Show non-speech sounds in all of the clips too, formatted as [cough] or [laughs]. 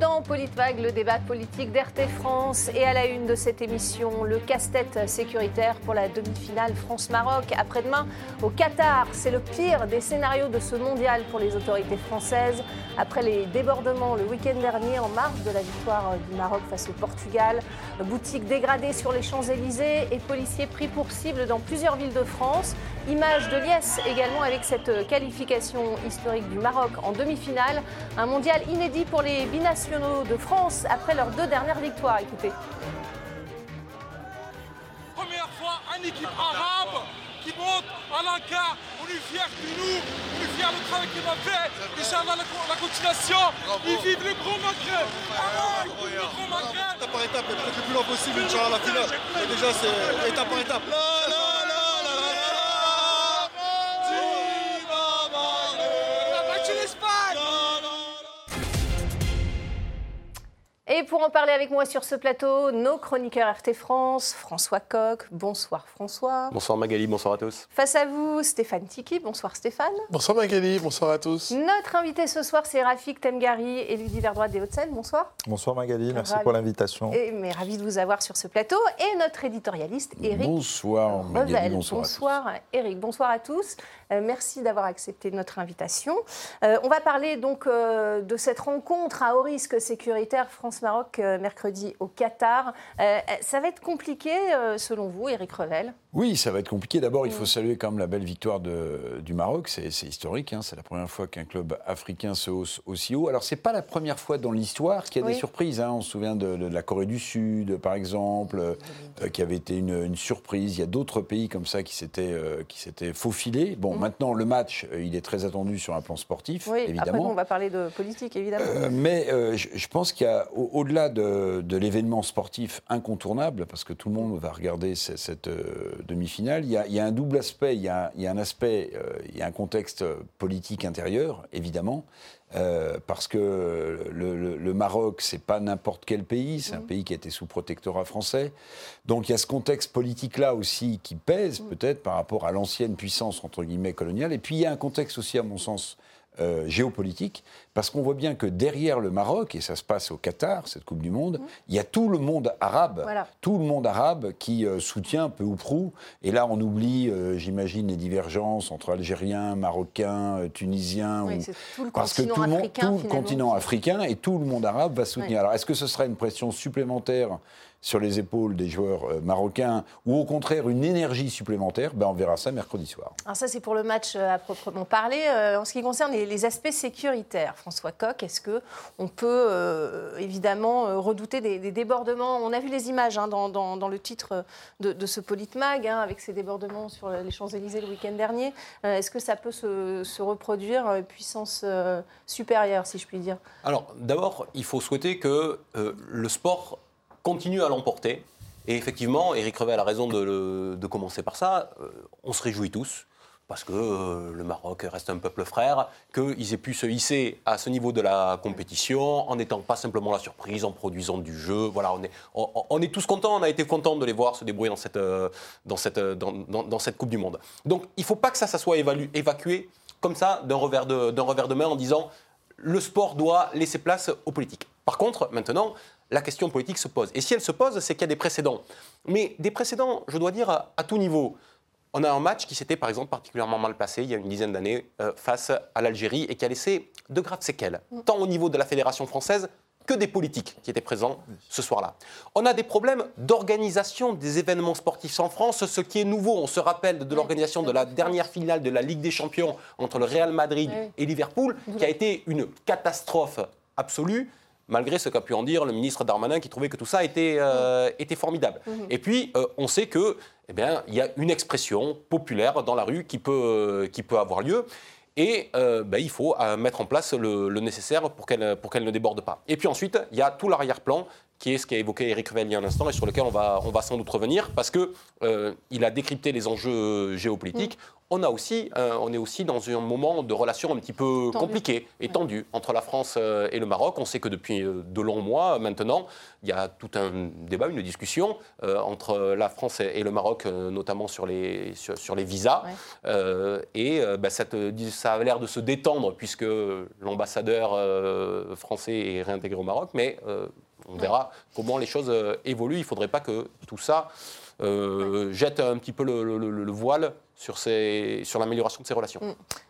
momento dans Politvague, le débat politique d'RT France. Et à la une de cette émission, le casse-tête sécuritaire pour la demi-finale France-Maroc. Après-demain, au Qatar, c'est le pire des scénarios de ce mondial pour les autorités françaises. Après les débordements le week-end dernier, en marge de la victoire du Maroc face au Portugal, boutiques dégradées sur les Champs-Élysées et policiers pris pour cible dans plusieurs villes de France. Image de liesse également avec cette qualification historique du Maroc en demi-finale. Un mondial inédit pour les binationaux de France après leurs deux dernières victoires. Écoutez. Première fois, une équipe arabe qui monte à l'encart. On est fiers de nous, on est fiers du travail qu'il a fait. Déjà dans la, la continuation, ils vivent le gros Maghreb. Ah, ils vivent le gros Maghreb. Étape par étape, le plus long possible, Inch'Allah, la finale. Et déjà, c'est étape par étape. Et pour en parler avec moi sur ce plateau, nos chroniqueurs RT France, François Coq. Bonsoir François. Bonsoir Magali, bonsoir à tous. Face à vous, Stéphane Tiki. Bonsoir Stéphane. Bonsoir Magali, bonsoir à tous. Notre invité ce soir, c'est Rafik Temgari, élu d'hiver droite des Hauts-de-Seine. Bonsoir. Bonsoir Magali, merci Ravi. pour l'invitation. Et, mais ravi de vous avoir sur ce plateau. Et notre éditorialiste, Eric Bonsoir Magali, Revel. bonsoir. à tous. Eric, bonsoir à tous. Euh, merci d'avoir accepté notre invitation. Euh, on va parler donc euh, de cette rencontre à haut risque sécuritaire France-Maroc euh, mercredi au Qatar. Euh, ça va être compliqué euh, selon vous, Eric Revel? Oui, ça va être compliqué. D'abord, il Mm. faut saluer quand même la belle victoire de- du Maroc. C'est historique. hein. C'est la première fois qu'un club africain se hausse aussi haut. Alors, c'est pas la première fois dans l'histoire qu'il y a Oui. des surprises. hein. On se souvient de, de la Corée du Sud, par exemple, euh, qui avait été une, une surprise. Il y a d'autres pays comme ça qui s'étaient euh, s'étaient faufilés. Bon, maintenant, le match, euh, il est très attendu sur un plan sportif, Mm. Oui, après évidemment. nous, on va parler de politique, évidemment. Euh, mais euh, je, je pense qu'il y a, au-delà de, de l'événement sportif incontournable, parce que tout le monde va regarder ce- cette, euh, demi-finale, il y, a, il y a un double aspect. Il y a, il y a un aspect, euh, il y a un contexte politique intérieur, évidemment. euh, parce que le, le- le Maroc, c'est pas n'importe quel pays, c'est un pays qui a été sous protectorat français. Donc il y a ce contexte politique-là aussi qui pèse peut-être par rapport à l'ancienne puissance entre guillemets coloniale. Et puis il y a un contexte aussi, à mon sens, euh, géopolitique, parce qu'on voit bien que derrière le Maroc, et ça se passe au Qatar, cette Coupe du Monde, il y a tout le monde arabe, Voilà. tout le monde arabe qui euh, soutient peu ou prou. Et là, on oublie, euh, j'imagine, les divergences entre Algériens, Marocains, Tunisiens. Oui, ou- parce que continent tout le, monde, africain, tout le finalement, continent africain et tout le monde arabe va soutenir. Alors, est-ce que ce sera une pression supplémentaire sur les épaules des joueurs euh, marocains ou au contraire une énergie supplémentaire ben, On verra ça mercredi soir. Alors ça, c'est pour le match euh, à proprement parler. Euh, en ce qui concerne les, les aspects sécuritaires, François Coq, est-ce que on peut euh, évidemment euh, redouter des, des débordements? On a vu les images hein, dans, dans- dans le titre de, de ce Politmag, hein, avec ces débordements sur les Champs-Élysées le week-end dernier. Euh, est-ce que ça peut se, se reproduire euh, puissance euh, supérieure, si je puis dire? Alors, d'abord, il faut souhaiter que euh, le sport continue à l'emporter. Et effectivement, Eric Revel a raison de, commencer par ça. Euh, on se réjouit tous. Parce que euh, le Maroc reste un peuple frère, qu'ils aient pu se hisser à ce niveau de la compétition en n'étant pas simplement la surprise, en produisant du jeu. Voilà, on est, tous contents, on a été contents de les voir se débrouiller dans cette, euh, Coupe du Monde. Donc il ne faut pas que ça, soit évacué comme ça d'un revers, de, d'un revers de main en disant le sport doit laisser place aux politiques. Par contre, maintenant, la question politique se pose. Et si elle se pose, c'est qu'il y a des précédents. Mais des précédents, je dois dire, à, à tout niveau. On a un match qui s'était par exemple particulièrement mal passé il y a une dizaine d'années euh, face à l'Algérie et qui a laissé de graves séquelles, tant au niveau de la Fédération française que des politiques qui étaient présents ce soir-là. On a des problèmes d'organisation des événements sportifs en France, ce qui est nouveau. On se rappelle de l'organisation de la dernière finale de la Ligue des Champions entre le Real Madrid et Liverpool, qui a été une catastrophe absolue, malgré ce qu'a pu en dire le ministre Darmanin, qui trouvait que tout ça était, euh, était formidable. Et puis, euh, on sait que, eh bien, il y a une expression populaire dans la rue qui peut, euh, qui peut avoir lieu. Et euh, ben, il faut mettre en place le, le nécessaire pour qu'elle pour qu'elle ne déborde pas. Et puis ensuite, il y a tout l'arrière-plan qui est ce qu'a évoqué Eric Revel il y a un instant et sur lequel on va, on va sans doute revenir parce que euh, il a décrypté les enjeux géopolitiques. On, a aussi, euh, on est aussi dans un moment de relation un petit peu Tendu. compliqué et tendu entre la France euh, et le Maroc. On sait que depuis euh, de longs mois maintenant, il y a tout un débat, une discussion euh, entre la France et le Maroc, notamment sur les, sur, sur les visas. Ouais. Euh, et ça a l'air de se détendre puisque l'ambassadeur français est réintégré au Maroc, mais on verra comment les choses évoluent. Il ne faudrait pas que tout ça euh, jette un petit peu le, le- le- le voile sur, ces- sur l'amélioration de ces relations.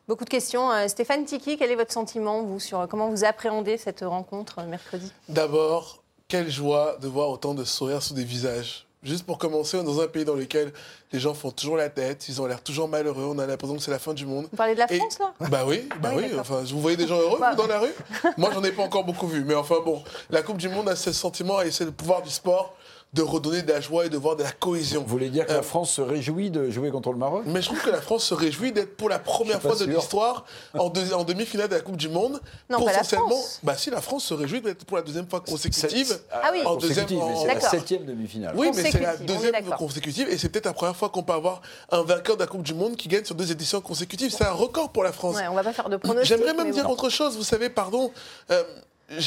Beaucoup de questions. Euh, Stéphane Tiki, quel est votre sentiment, vous, sur comment vous appréhendez cette rencontre euh, mercredi? D'abord, quelle joie de voir autant de sourires sur des visages. Juste pour commencer, on est dans un pays dans lequel les gens font toujours la tête, ils ont l'air toujours malheureux, on a l'impression que c'est la fin du monde. Vous parlez de la Et- France, là? Bah oui, bah Ah oui, oui. Enfin, vous voyez des gens heureux Bah. vous, dans la rue? Moi, j'en ai pas encore beaucoup vu, mais enfin bon, la Coupe du Monde a ce sentiment et c'est le pouvoir du sport de redonner de la joie et de voir de la cohésion. Vous voulez dire que Euh, la France se réjouit de jouer contre le Maroc? Mais je trouve que la France se réjouit d'être pour la première fois de l'histoire en, demi-finale de la Coupe du Monde. Non, pas la Potentiellement- France. Bah si, la France se réjouit d'être pour la deuxième fois consécutive. Ah oui. En deuxième- mais en- c'est la septième demi-finale. Oui, mais c'est la deuxième consécutive et c'est peut-être la première fois qu'on peut avoir un vainqueur de la Coupe du Monde qui gagne sur deux éditions consécutives. C'est un record pour la France. Ouais, On va pas faire de pronostics. J'aimerais même dire bon. autre chose, vous savez, pardon. euh,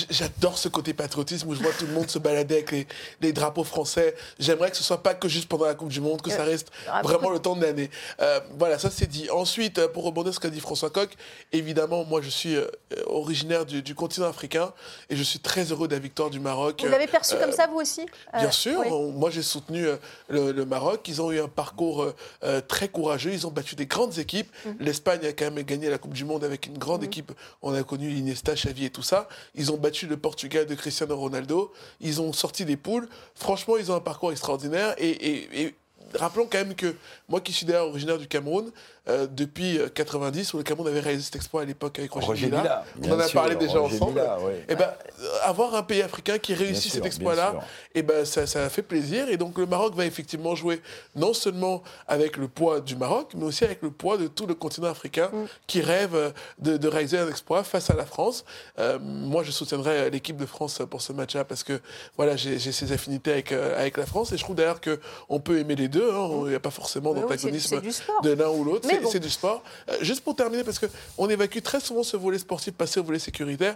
J'adore ce côté patriotisme où je vois tout le monde se balader avec les, les drapeaux français. J'aimerais que ce soit pas que juste pendant la Coupe du Monde, que ça reste Ah, vraiment beaucoup- le temps de l'année. Euh, voilà, ça c'est dit. Ensuite, euh, pour rebondir sur ce qu'a dit François Coq, évidemment, moi je suis euh, originaire du, du continent africain et je suis très heureux de la victoire du Maroc. Vous l'avez perçu Euh, comme ça, vous aussi? Bien Euh, sûr, oui. on- moi j'ai soutenu euh, le, le Maroc. Ils ont eu un parcours euh, euh, très courageux. Ils ont battu des grandes équipes. Mhm. L'Espagne a quand même gagné la Coupe du Monde avec une grande équipe. On a connu Iniesta, Xavi et tout ça. Ils ont battu le Portugal de Cristiano Ronaldo. Ils ont sorti des poules. Franchement, ils ont un parcours extraordinaire. Et, et- et rappelons quand même que moi qui suis d'ailleurs originaire du Cameroun, euh, depuis euh, 90, où le Cameroun avait réalisé cet exploit à l'époque avec Roger, Roger Mila. Mila, On en a sûr, parlé déjà Roger ensemble. Mila. Eh ben, euh, avoir un pays africain qui réussit cet exploit-là, sûr. eh ben, ça, ça fait plaisir. Et donc le Maroc va effectivement jouer non seulement avec le poids du Maroc, mais aussi avec le poids de tout le continent africain qui rêve euh, de, de réaliser un exploit face à la France. Euh, moi, je soutiendrai euh, l'équipe de France pour ce match-là parce que voilà, j'ai j'ai ces affinités avec, euh, avec la France. Et je trouve d'ailleurs qu'on peut aimer les deux. hein. Il n'y a pas forcément d'antagonisme de l'un ou l'autre. C'est bon. du sport. Euh, juste pour terminer, parce qu'on évacue très souvent ce volet sportif passé au volet sécuritaire.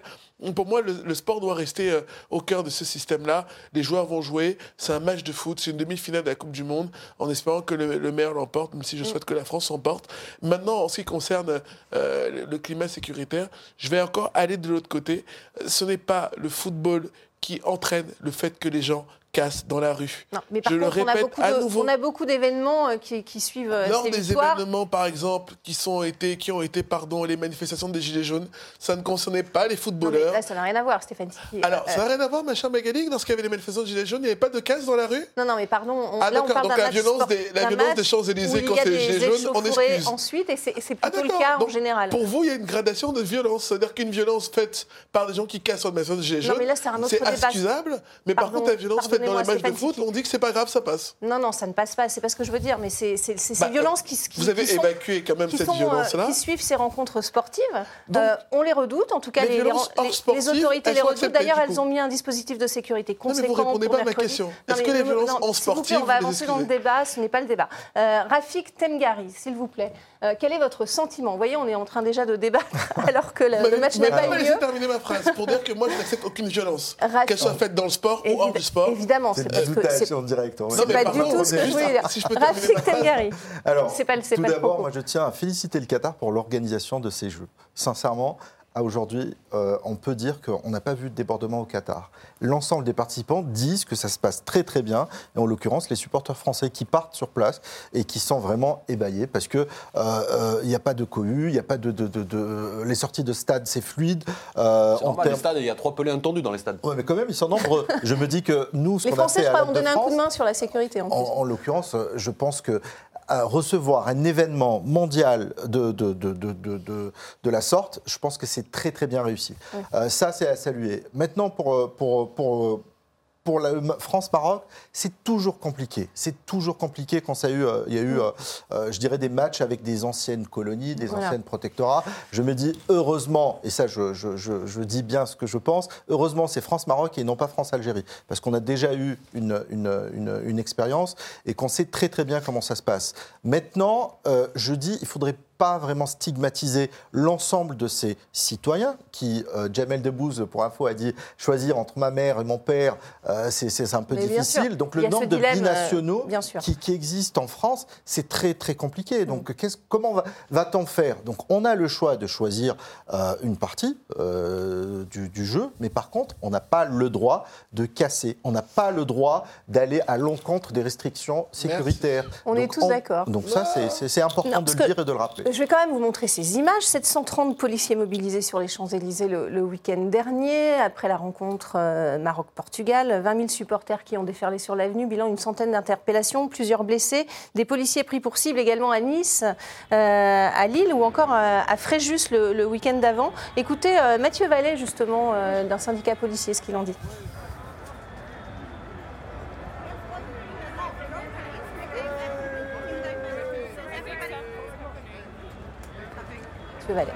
Pour moi, le, le sport doit rester euh, au cœur de ce système-là. Les joueurs vont jouer. C'est un match de foot. C'est une demi-finale de la Coupe du Monde, en espérant que le, le meilleur l'emporte, même Mm. si je souhaite que la France s'emporte. Maintenant, en ce qui concerne euh, le, le climat sécuritaire, je vais encore aller de l'autre côté. Ce n'est pas le football qui entraîne le fait que les gens cassent dans la rue. Non, mais par je le contre, on a répète beaucoup de- nouveau. on a beaucoup d'événements euh, qui, qui suivent euh, Lors ces des victoires. événements, par exemple, qui, sont été, qui ont été pardon, les manifestations des Gilets jaunes, ça ne concernait pas les Non, footballeurs. là, ça n'a rien à voir, Stéphane Tiki. Alors, Euh, ça n'a rien à voir, ma chère Magali, lorsqu'il y avait les manifestations des Gilets jaunes, il n'y avait pas de casse dans la rue Non, non, mais pardon. On, Ah, là, on parle donc la match violence sport- des- la violence des Champs-Élysées quand c'est les Gilets jaunes, on excuse. ensuite, et c'est Ah, plutôt le d'accord. cas en général. Pour vous, il y a une gradation de violence. C'est-à-dire qu'une violence faite par des gens qui cassent une manifestation des Gilets Non, jaunes, c'est excusable. Mais par contre, la violence faite dans les matchs de foot, on dit que c'est pas grave, ça passe. Non, non, ça ne passe pas. C'est pas ce que je veux dire, mais c'est ces Bah, violences qui, Vous avez évacué quand même cette euh, violence-là. qui suivent ces rencontres sportives. Donc, Euh, on les redoute, en tout cas, les autorités les redoutent. D'ailleurs, elles ont mis un dispositif de sécurité mais vous conséquent. répondez pas à ma question. Est-ce que les violences en sportive, On va avancer dans le débat, ce n'est pas le débat. Euh, Rafik Temgari, s'il vous plaît, euh, quel est votre sentiment? Vous voyez, on est en train déjà de débattre [laughs] alors que le, le match n'a pas eu lieu. terminer ma phrase pour dire que moi, je n'accepte aucune violence, qu'elle soit faite dans le sport ou hors Évid- du sport. Évidemment, c'est parce du que en direct. mais pas du tout ce que je voulais dire. si Rafik. Temgari. Alors, pas tout pas d'abord, moi, je tiens à féliciter le Qatar pour l'organisation de ces Jeux. Sincèrement, à aujourd'hui, euh, on peut dire qu'on n'a pas vu de débordement au Qatar. L'ensemble des participants disent que ça se passe très très bien, et en l'occurrence les supporters français qui partent sur place et qui sont vraiment ébahis parce que euh, euh, il n'y a pas de cohue, il n'y a pas de, de- de- de- les sorties de stade c'est fluide. euh, en normal, les termes- stades, il y a trois pelés entendus dans les stades. Ouais, mais quand même ils sont nombreux. je me dis que nous, ce Les qu'on a Français, fait je crois, ont donné un coup de main sur la sécurité. En en, plus. en l'occurrence, je pense que euh, recevoir un événement mondial de, de, de, de, de- de- de la sorte, je pense que c'est très très bien réussi. Euh, ça, c'est à saluer. Maintenant, pour, euh, pour, pour, euh, pour la France-Maroc, c'est toujours compliqué. C'est toujours compliqué quand ça a eu, euh, il y a eu, euh, euh, je dirais, des matchs avec des anciennes colonies, des Voilà. anciennes protectorats. Je me dis, heureusement, et ça, je, je- je- je dis bien ce que je pense, heureusement, c'est France-Maroc et non pas France-Algérie. Parce qu'on a déjà eu une, une- une- une expérience et qu'on sait très très bien comment ça se passe. Maintenant, euh, je dis, il faudrait pas vraiment stigmatiser l'ensemble de ces citoyens qui, euh, Jamel Debbouze, pour info, a dit choisir entre ma mère et mon père, euh, c'est- un peu Mais difficile. Donc le a nombre de dilemme, euh, binationaux bien sûr. qui, qui existent en France, c'est très très compliqué. Donc qu'est-ce- comment va- va-t-on faire? Donc on a le choix de choisir euh, une partie euh, du, du jeu, mais par contre, on n'a pas le droit de casser. On n'a pas le droit d'aller à l'encontre des restrictions sécuritaires. On est tous d'accord. Donc ça, c'est- important Non, de le dire et de le rappeler. Je vais quand même vous montrer ces images. 730 policiers mobilisés sur les Champs-Élysées le, le week-end dernier, après la rencontre euh, Maroc-Portugal. 20 000 supporters qui ont déferlé sur l'avenue. Bilan une centaine d'interpellations, plusieurs blessés. Des policiers pris pour cible également à Nice, euh, à Lille ou encore euh, à Fréjus le, week-end d'avant. Écoutez euh, Mathieu Vallet, justement, euh, d'un syndicat policier, ce qu'il en dit. Mathieu Vallet.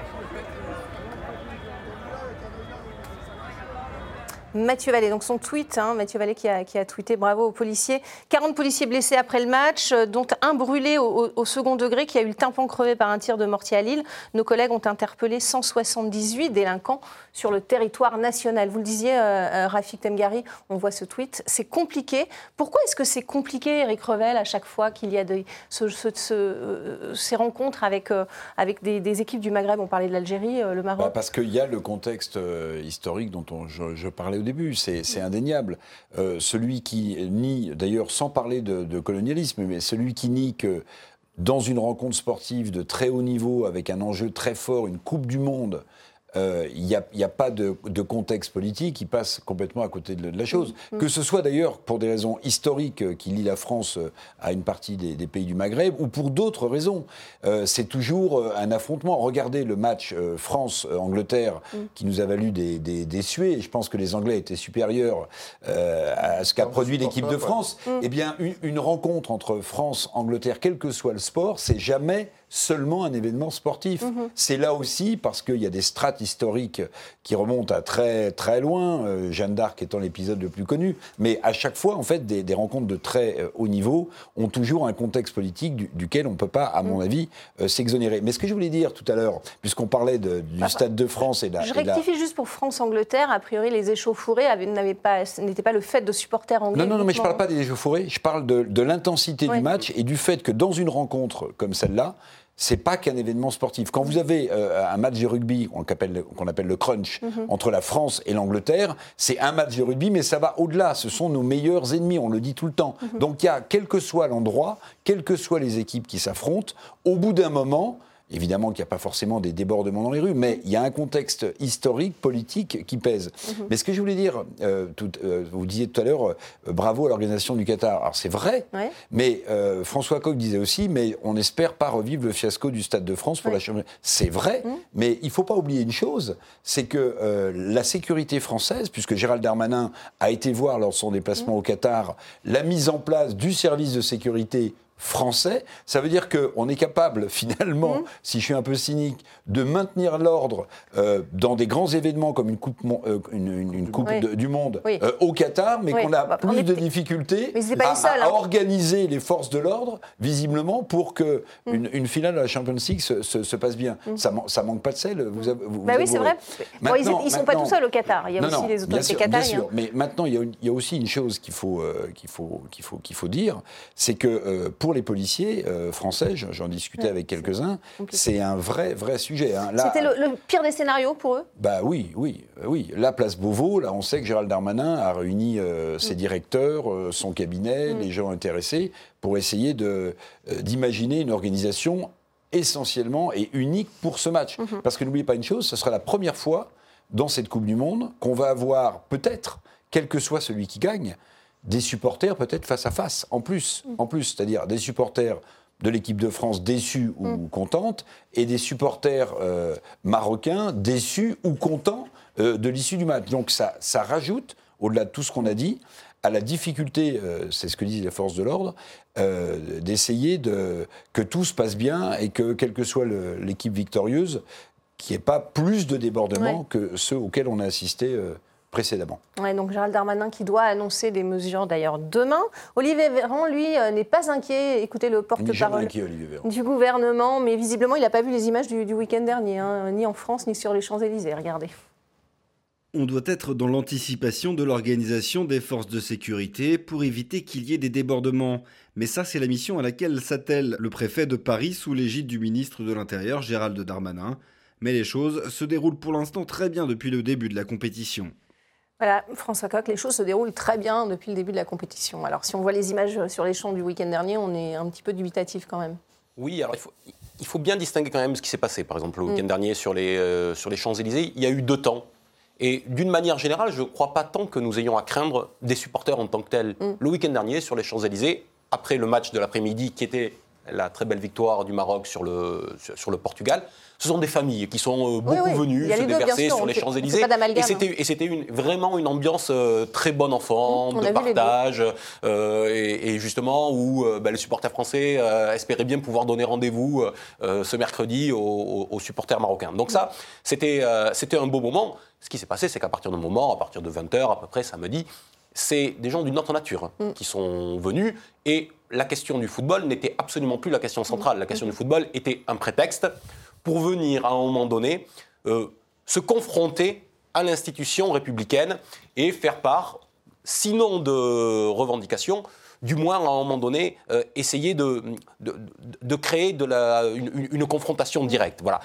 Mathieu Vallée, donc son tweet, hein, Mathieu Vallée qui a, tweeté bravo aux policiers. 40 policiers blessés après le match, euh, dont un brûlé au second degré qui a eu le tympan crevé par un tir de mortier à Lille. Nos collègues ont interpellé 178 délinquants sur le territoire national. Vous le disiez, euh, euh, Rafik Temgari, on voit ce tweet. C'est compliqué. Pourquoi est-ce que c'est compliqué, Eric Revel, à chaque fois qu'il y a euh, ces rencontres avec, avec des, équipes du Maghreb? On parlait de l'Algérie, le Bah, Maroc. parce qu'il y a le contexte historique dont on- je, parlais au début, c'est indéniable. Celui qui nie, d'ailleurs sans parler de colonialisme, mais celui qui nie que dans une rencontre sportive de très haut niveau, avec un enjeu très fort, une Coupe du Monde, euh, il n'y a, pas de, de contexte politique, il passe complètement à côté de, de la chose. Que ce soit d'ailleurs pour des raisons historiques euh, qui lient la France euh, à une partie des, des pays du Maghreb, ou pour d'autres raisons. Euh, c'est toujours euh, un affrontement. Regardez le match euh, France-Angleterre qui nous a valu des, des, des suées. Je pense que les Anglais étaient supérieurs euh, à ce qu'a produit l'équipe de France. Eh bien, une, une rencontre entre France-Angleterre, quel que soit le sport, c'est jamais seulement un événement sportif. C'est là aussi parce qu'il y a des strates historiques qui remontent à très très loin, euh, Jeanne d'Arc étant l'épisode le plus connu, mais à chaque fois, en fait, des, des rencontres de très euh, haut niveau ont toujours un contexte politique du- duquel on ne peut pas, à mon avis, euh, s'exonérer. Mais ce que je voulais dire tout à l'heure, puisqu'on parlait de- du Stade de France et de la... Je la- rectifie juste pour France-Angleterre. A priori, les échauffourées n'avaient pas, le fait de supporters anglais. Non, non, non, mais je ne parle pas des échauffourées, je parle de, de l'intensité Ouais. du match et du fait que dans une rencontre comme celle-là, c'est pas qu'un événement sportif. Quand vous avez euh, un match de rugby qu'on appelle, le- qu'on appelle le crunch Mhm. entre la France et l'Angleterre, c'est un match de rugby, mais ça va au-delà. Ce sont nos meilleurs ennemis, on le dit tout le temps. Mhm. Donc il y a, quel que soit l'endroit, quelles que soient les équipes qui s'affrontent, au bout d'un moment, Évidemment qu'il n'y a pas forcément des débordements dans les rues, mais il y a un contexte historique, politique qui pèse. Mhm. Mais ce que je voulais dire, euh, tout- euh, vous disiez tout à l'heure, euh, bravo à l'organisation du Qatar. Alors c'est vrai, Ouais. mais François Coq disait aussi, mais on n'espère pas revivre le fiasco du Stade de France pour Ouais. la Championnat. C'est vrai, mais il ne faut pas oublier une chose, c'est que la sécurité française, puisque Gérald Darmanin a été voir lors de son déplacement au Qatar la mise en place du service de sécurité français, ça veut dire qu'on est capable [laughs] finalement, Mmh. si je suis un peu cynique, de maintenir l'ordre euh, dans des grands événements comme une Coupe, mon- euh, une, une- une coupe Oui. de- du Monde Oui. euh, au Qatar, mais Oui. qu'on a Bah, plus est de difficultés à, à hein. organiser les forces de l'ordre, visiblement, pour que Mmh. une, une finale de la Champions League se, se- se passe bien. Ça, man- ça manque pas de sel, vous, av- vous Bah vous oui, c'est vrai. Bon, ils ne sont pas tout seuls au Qatar. Il y a non, aussi non, les autorités bien qatariennes. sûr. Mais maintenant, il y, a une- il y a aussi une chose qu'il faut, euh, qu'il faut, qu'il faut, qu'il faut dire, c'est que euh, pour les policiers euh, français, j'en- discutais Ouais, avec quelques-uns, c'est un vrai, vrai sujet. hein. C'était le, le pire des scénarios pour eux? Bah oui, oui, euh, oui. La place Beauvau, là, on sait que Gérald Darmanin a réuni euh, ses directeurs, euh, son cabinet, les gens intéressés, pour essayer d'imaginer une organisation essentiellement et unique pour ce match. Parce que n'oubliez pas une chose, ce sera la première fois dans cette Coupe du Monde qu'on va avoir peut-être, quel que soit celui qui gagne, des supporters peut-être face à face, en plus, en plus, c'est-à-dire des supporters de l'équipe de France déçus ou contentes, et des supporters euh, marocains déçus ou contents euh, de l'issue du match. Donc ça, ça rajoute, au-delà de tout ce qu'on a dit, à la difficulté, euh, c'est ce que disent les forces de l'ordre, d'essayer de, que tout se passe bien et que, quelle que soit l'équipe victorieuse, qu'il n'y ait pas plus de débordements Ouais. que ceux auxquels on a assisté précédemment. Ouais, donc Gérald Darmanin qui doit annoncer des mesures d'ailleurs demain. Olivier Véran, lui, euh, n'est pas inquiet. Écoutez le porte-parole du gouvernement, mais visiblement, il n'a pas vu les images du, du week-end dernier, hein, ni en France, ni sur les Champs-Élysées. Regardez. On doit être dans l'anticipation de l'organisation des forces de sécurité pour éviter qu'il y ait des débordements. Mais ça, c'est la mission à laquelle s'attelle le préfet de Paris sous l'égide du ministre de l'Intérieur, Gérald Darmanin. Mais les choses se déroulent pour l'instant très bien depuis le début de la compétition. Voilà, François Coq, les choses se déroulent très bien depuis le début de la compétition. Alors, si on voit les images sur les champs du week-end dernier, on est un petit peu dubitatif quand même. Oui, alors il faut, il faut bien distinguer quand même ce qui s'est passé. Par exemple, le week-end dernier sur les, euh, sur les Champs-Élysées, il y a eu deux temps. Et d'une manière générale, je ne crois pas tant que nous ayons à craindre des supporters en tant que tels. Le week-end dernier, sur les Champs-Élysées, après le match de l'après-midi qui était la très belle victoire du Maroc sur le, sur, le Portugal, ce sont des familles qui sont euh, beaucoup oui, venues se déverser sur les Champs-Élysées. d'amalgame, Et c'était une- vraiment une ambiance euh, très bonne enfant, Mmh, de partage, euh, et, et justement où bah, les supporters français euh, espéraient bien pouvoir donner rendez-vous euh, ce mercredi aux, supporters marocains. Donc ça, c'était c'était un beau moment. Ce qui s'est passé, c'est qu'à partir d'un moment, à partir de 20h à peu près samedi, c'est des gens d'une autre nature hein, qui sont venus et la question du football n'était absolument plus la question centrale. La question du football était un prétexte pour venir à un moment donné euh, se confronter à l'institution républicaine et faire part, sinon de revendications, du moins à un moment donné, euh, essayer de, créer une, confrontation directe. Voilà.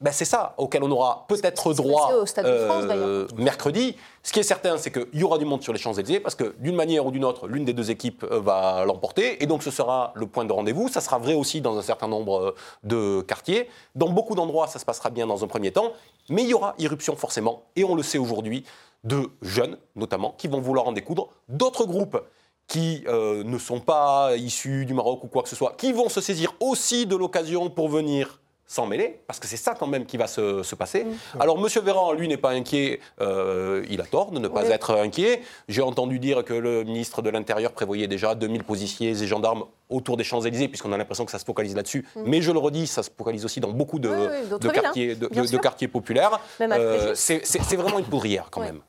Ben, c'est ça auquel on aura peut-être droit passé au Stade de France, d'ailleurs. mercredi. Ce qui est certain, c'est qu'il y aura du monde sur les Champs-Élysées parce que d'une manière ou d'une autre, l'une des deux équipes euh, va l'emporter et donc ce sera le point de rendez-vous. Ça sera vrai aussi dans un certain nombre euh, de quartiers. Dans beaucoup d'endroits, ça se passera bien dans un premier temps, mais il y aura irruption forcément et on le sait aujourd'hui de jeunes notamment qui vont vouloir en découdre, d'autres groupes qui euh, ne sont pas issus du Maroc ou quoi que ce soit, qui vont se saisir aussi de l'occasion pour venir s'en mêler, parce que c'est ça quand même qui va se, se passer. Alors M. Véran, lui, n'est pas inquiet, euh, il a tort de ne pas Oui. être inquiet. J'ai entendu dire que le ministre de l'Intérieur prévoyait déjà 2000 policiers et gendarmes autour des Champs-Élysées, puisqu'on a l'impression que ça se focalise là-dessus. Mais je le redis, ça se focalise aussi dans beaucoup de, Oui, oui, d'autres de villes, hein, quartiers, de- de populaires. Euh, c'est vraiment une poudrière quand même.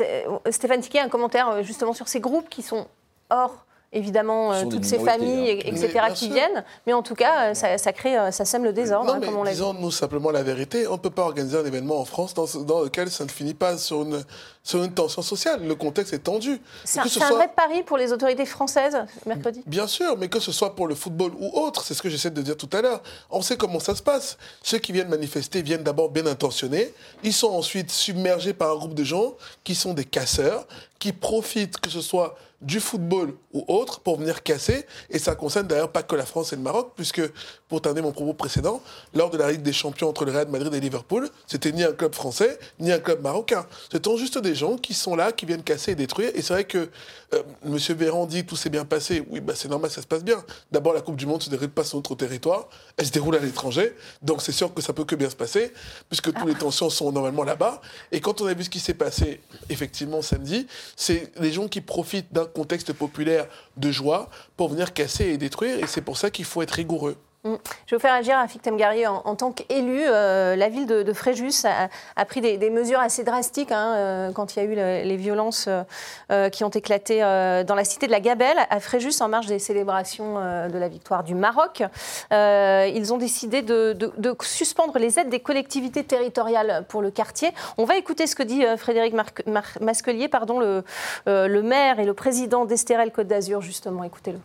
euh, Stéphane Tiquet, un commentaire justement sur ces groupes qui sont hors, évidemment, Ce euh, toutes ces familles, hein. Mais etc., qui sûr. viennent. Mais en tout cas, euh, ça, ça crée, euh, ça sème le désordre, Non, hein, comme on l'a dit. disons-nous simplement la vérité. On ne peut pas organiser un événement en France dans, lequel ça ne finit pas sur une, sur une tension sociale. Le contexte est tendu. C'est un, ce un soit- vrai pari pour les autorités françaises, mercredi. Bien sûr, mais que ce soit pour le football ou autre, c'est ce que j'essaie de dire tout à l'heure. On sait comment ça se passe. Ceux qui viennent manifester viennent d'abord bien intentionnés. Ils sont ensuite submergés par un groupe de gens qui sont des casseurs, qui profitent, que ce soit du football ou autre, pour venir casser. Et ça concerne d'ailleurs pas que la France et le Maroc, puisque, pour terminer mon propos précédent, lors de la Ligue des Champions entre le Real Madrid et Liverpool, c'était ni un club français, ni un club marocain. Sont juste des gens qui sont là, qui viennent casser et détruire. Et c'est vrai que euh, M. Véran dit tout s'est bien passé. Oui, bah, c'est normal, ça se passe bien. D'abord, la Coupe du Monde se déroule pas sur notre territoire, elle se déroule à l'étranger. Donc c'est sûr que ça peut que bien se passer, puisque toutes les tensions sont normalement là-bas. Et quand on a vu ce qui s'est passé, effectivement, samedi, c'est les gens qui profitent d'un contexte populaire de joie pour venir casser et détruire. Et c'est pour ça qu'il faut être rigoureux. Je vais vous faire agir à Fictem Guerrier. En, en tant qu'élu, euh, la ville de, Fréjus a, pris des, mesures assez drastiques hein, euh, quand il y a eu le- les violences euh, qui ont éclaté dans la cité de la Gabelle, à Fréjus, en marge des célébrations de la victoire du Maroc. Ils ont décidé de, suspendre les aides des collectivités territoriales pour le quartier. On va écouter ce que dit Frédéric Mar- Masquelier, pardon, le, le maire et le président d'Estérel Côte d'Azur, justement. Écoutez-le.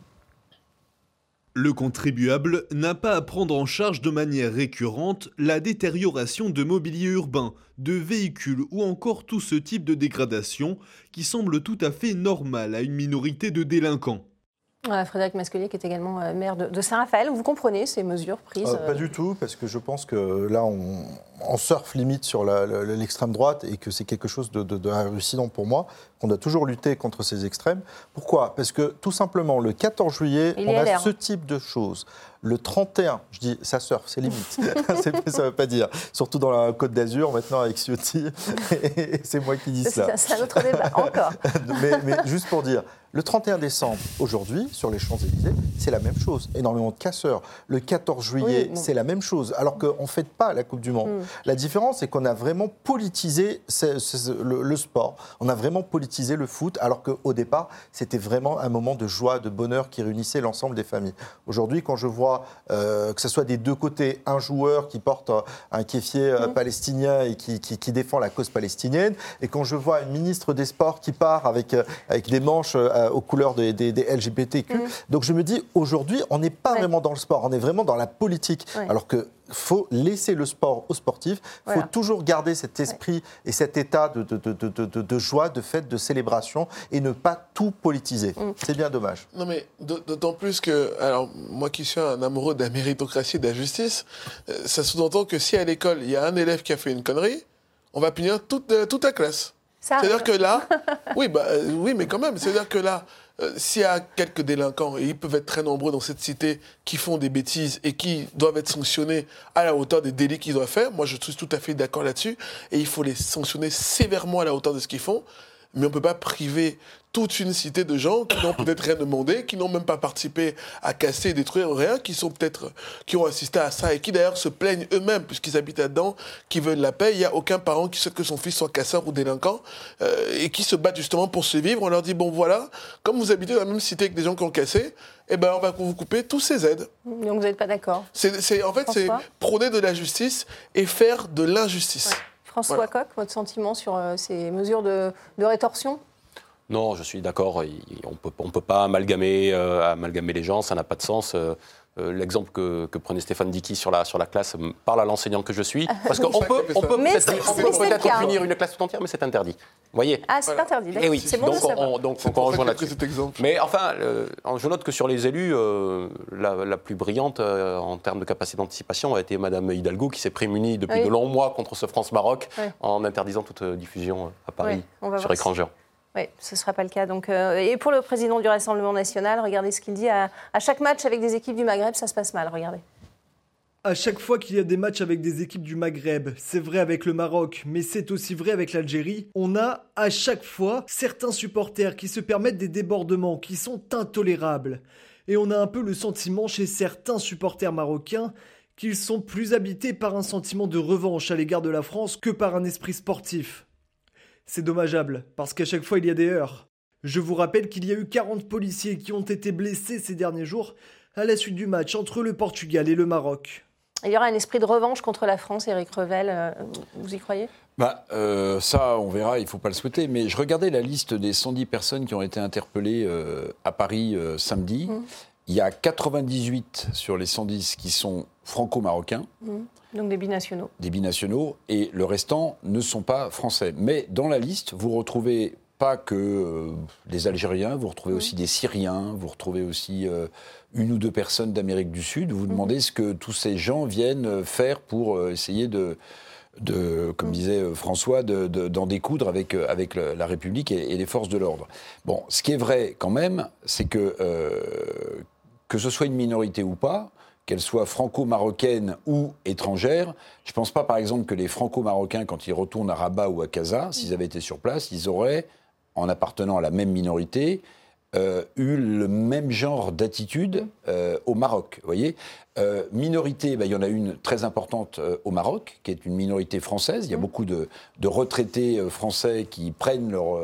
Le contribuable n'a pas à prendre en charge de manière récurrente la détérioration de mobilier urbain, de véhicules ou encore tout ce type de dégradation qui semble tout à fait normal à une minorité de délinquants. Voilà, Frédéric Masquelier, qui est également euh, maire de, de Saint-Raphaël. Vous comprenez ces mesures prises Euh, pas euh, du tout, parce que je pense que là, on, on surfe limite sur l'extrême droite et que c'est quelque chose de, de, de hallucinant pour moi, qu'on a toujours lutté contre ces extrêmes. Pourquoi? Parce que tout simplement, le 14 juillet, Il on a LR. ce type de choses. Le 31, je dis ça surfe, c'est limite, [laughs] ça ne veut pas dire. Surtout dans la Côte d'Azur, maintenant avec Ciotti, [laughs] et c'est moi qui dis ça. c'est un autre débat, encore. [laughs] mais, mais juste pour dire, le 31 décembre, aujourd'hui, sur les Champs-Élysées, c'est la même chose. Énormément de casseurs. Le 14 juillet, Oui, bon. c'est la même chose. Alors qu'on ne fête pas la Coupe du Monde. Mm. La différence, c'est qu'on a vraiment politisé ce- ce- le, le sport. On a vraiment politisé le foot, alors qu'au départ, c'était vraiment un moment de joie, de bonheur qui réunissait l'ensemble des familles. Aujourd'hui, quand je vois euh, que ce soit des deux côtés, un joueur qui porte un kéfier euh, Mm. palestinien et qui, qui- qui défend la cause palestinienne, et quand je vois une ministre des Sports qui part avec, euh, avec des manches aux couleurs des, des- des LGBTQ, donc je me dis, aujourd'hui, on n'est pas. Ouais. vraiment dans le sport, on est vraiment dans la politique. Ouais. Alors que faut laisser le sport aux sportifs, il faut Voilà. toujours garder cet esprit et cet état de, de, de- de- de- de joie, de fête, de célébration, et ne pas tout politiser. Mm. C'est bien dommage. Non, mais d'autant plus que, alors, moi qui suis un amoureux de la méritocratie et de la justice, euh, ça sous-entend que si à l'école, il y a un élève qui a fait une connerie, on va punir toute, euh, toute la classe. C'est-à-dire que là, [laughs] oui, bah, euh, oui, mais quand même, c'est-à-dire que là, euh, s'il y a quelques délinquants, et ils peuvent être très nombreux dans cette cité, qui font des bêtises et qui doivent être sanctionnés à la hauteur des délits qu'ils doivent faire, moi je suis tout à fait d'accord là-dessus, et il faut les sanctionner sévèrement à la hauteur de ce qu'ils font, mais on ne peut pas priver toute une cité de gens qui n'ont peut-être rien demandé, qui n'ont même pas participé à casser, détruire rien, qui sont peut-être, qui ont assisté à ça et qui d'ailleurs se plaignent eux-mêmes puisqu'ils habitent là-dedans, qui veulent la paix. Il n'y a aucun parent qui souhaite que son fils soit casseur ou délinquant euh, et qui se battent justement pour se vivre. On leur dit bon voilà, comme vous habitez dans la même cité que des gens qui ont cassé, eh ben on va vous couper tous ces aides. Donc vous n'êtes pas d'accord C'est, en fait, c'est prôner de la justice et faire de l'injustice. François Voilà. Coq, votre sentiment sur euh, ces mesures de, de rétorsion? Non, je suis d'accord. On peut, on peut pas amalgamer, euh, amalgamer les gens, ça n'a pas de sens. Euh, euh, L'exemple que, que prenait Stéphane Dicky sur la, sur la classe me parle à l'enseignant que je suis. Parce qu'on peut, on peut peut-être punir une classe tout entière, mais c'est interdit. Vous voyez Ah, c'est interdit, d'accord. Eh oui, C'est bon de donc, savoir. on, donc, C'est on pour ça rejoint là-dessus. cet exemple. Mais enfin, euh, je note que sur les élus, euh, la, la plus brillante euh, en termes de capacité d'anticipation a été Madame Hidalgo, qui s'est prémunie depuis Oui. de longs mois contre ce France-Maroc Oui. en interdisant toute diffusion à Paris Ouais, on va sur voir écran géant. Oui, ce ne sera pas le cas. Donc, euh, et pour le président du Rassemblement national, regardez ce qu'il dit. À, chaque match avec des équipes du Maghreb, ça se passe mal. Regardez. À chaque fois qu'il y a des matchs avec des équipes du Maghreb, c'est vrai avec le Maroc, mais c'est aussi vrai avec l'Algérie, on a à chaque fois certains supporters qui se permettent des débordements qui sont intolérables. Et on a un peu le sentiment chez certains supporters marocains qu'ils sont plus habités par un sentiment de revanche à l'égard de la France que par un esprit sportif. C'est dommageable, parce qu'à chaque fois il y a des heurts. Je vous rappelle qu'il y a eu 40 policiers qui ont été blessés ces derniers jours à la suite du match entre le Portugal et le Maroc. Il y aura un esprit de revanche contre la France, Éric Revel. euh, vous y croyez? Bah, euh, ça, on verra, il ne faut pas le souhaiter. Mais je regardais la liste des 110 personnes qui ont été interpellées euh, à Paris euh, samedi. Il y a 98 sur les 110 qui sont franco-marocains, Donc des binationaux. des binationaux, et le restant ne sont pas français. Mais dans la liste, vous retrouvez pas que euh, des Algériens, vous retrouvez aussi des Syriens, vous retrouvez aussi euh, une ou deux personnes d'Amérique du Sud. Vous vous demandez ce que tous ces gens viennent euh, faire pour essayer de, de, comme disait euh, François, de- de- d'en découdre avec, avec la République et, et les forces de l'ordre. Bon, ce qui est vrai quand même, c'est que euh, que ce soit une minorité ou pas, qu'elle soit franco-marocaine ou étrangère, je ne pense pas par exemple que les franco-marocains, quand ils retournent à Rabat ou à Casa, s'ils avaient été sur place, ils auraient, en appartenant à la même minorité, euh, eu le même genre d'attitude euh, au Maroc. Vous voyez Euh, Minorité, ben, il y en a une très importante au Maroc, qui est une minorité française. Il y a beaucoup de, de retraités français qui prennent leur,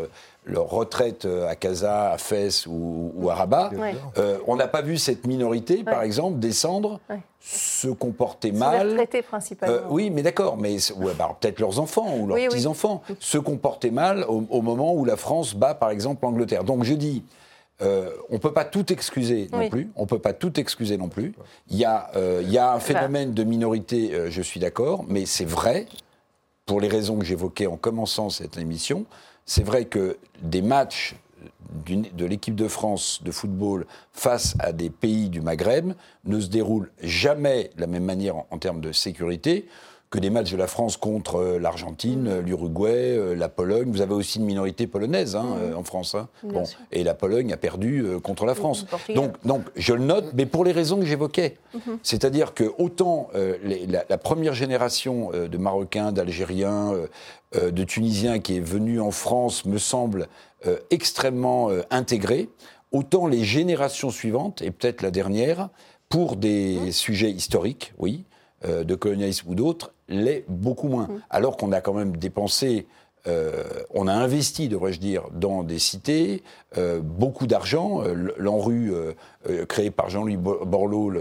leur retraite euh, à Casa, à Fès ou, ou à Rabat. Ouais. Euh, on n'a pas vu cette minorité, par exemple, descendre, Ouais. se comporter C'est les mal. retraités principalement. Euh, oui, mais d'accord, mais bah, peut-être leurs enfants ou leurs Oui, oui. petits-enfants se comportaient mal au, au moment où la France bat, par exemple, l'Angleterre. Donc je dis, euh, on ne peut pas tout excuser non Oui. plus. On peut pas tout excuser non plus. Il y a, euh, il y a un phénomène de minorité, euh, je suis d'accord, mais c'est vrai, pour les raisons que j'évoquais en commençant cette émission, c'est vrai que des matchs de l'équipe de France de football face à des pays du Maghreb ne se déroulent jamais de la même manière en termes de sécurité que des matchs de la France contre euh, l'Argentine, euh, l'Uruguay, euh, la Pologne. Vous avez aussi une minorité polonaise hein, euh, en France. hein. Bon, et la Pologne a perdu contre la France. Donc, donc, je le note, mais pour les raisons que j'évoquais. C'est-à-dire que autant euh, les- la, la première génération de Marocains, d'Algériens, euh, de Tunisiens qui est venue en France me semble euh, extrêmement intégrée, autant les générations suivantes, et peut-être la dernière, pour des sujets historiques, oui, euh, de colonialisme ou d'autres, l'est beaucoup moins. Alors qu'on a quand même dépensé, euh, on a investi, devrais-je dire, dans des cités, euh, beaucoup d'argent. Euh, L'ANRU, euh, euh, créé par Jean-Louis Bo- Borloo,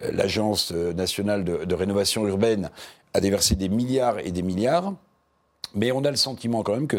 l'Agence nationale de, de rénovation urbaine, a déversé des milliards et des milliards. Mais on a le sentiment quand même que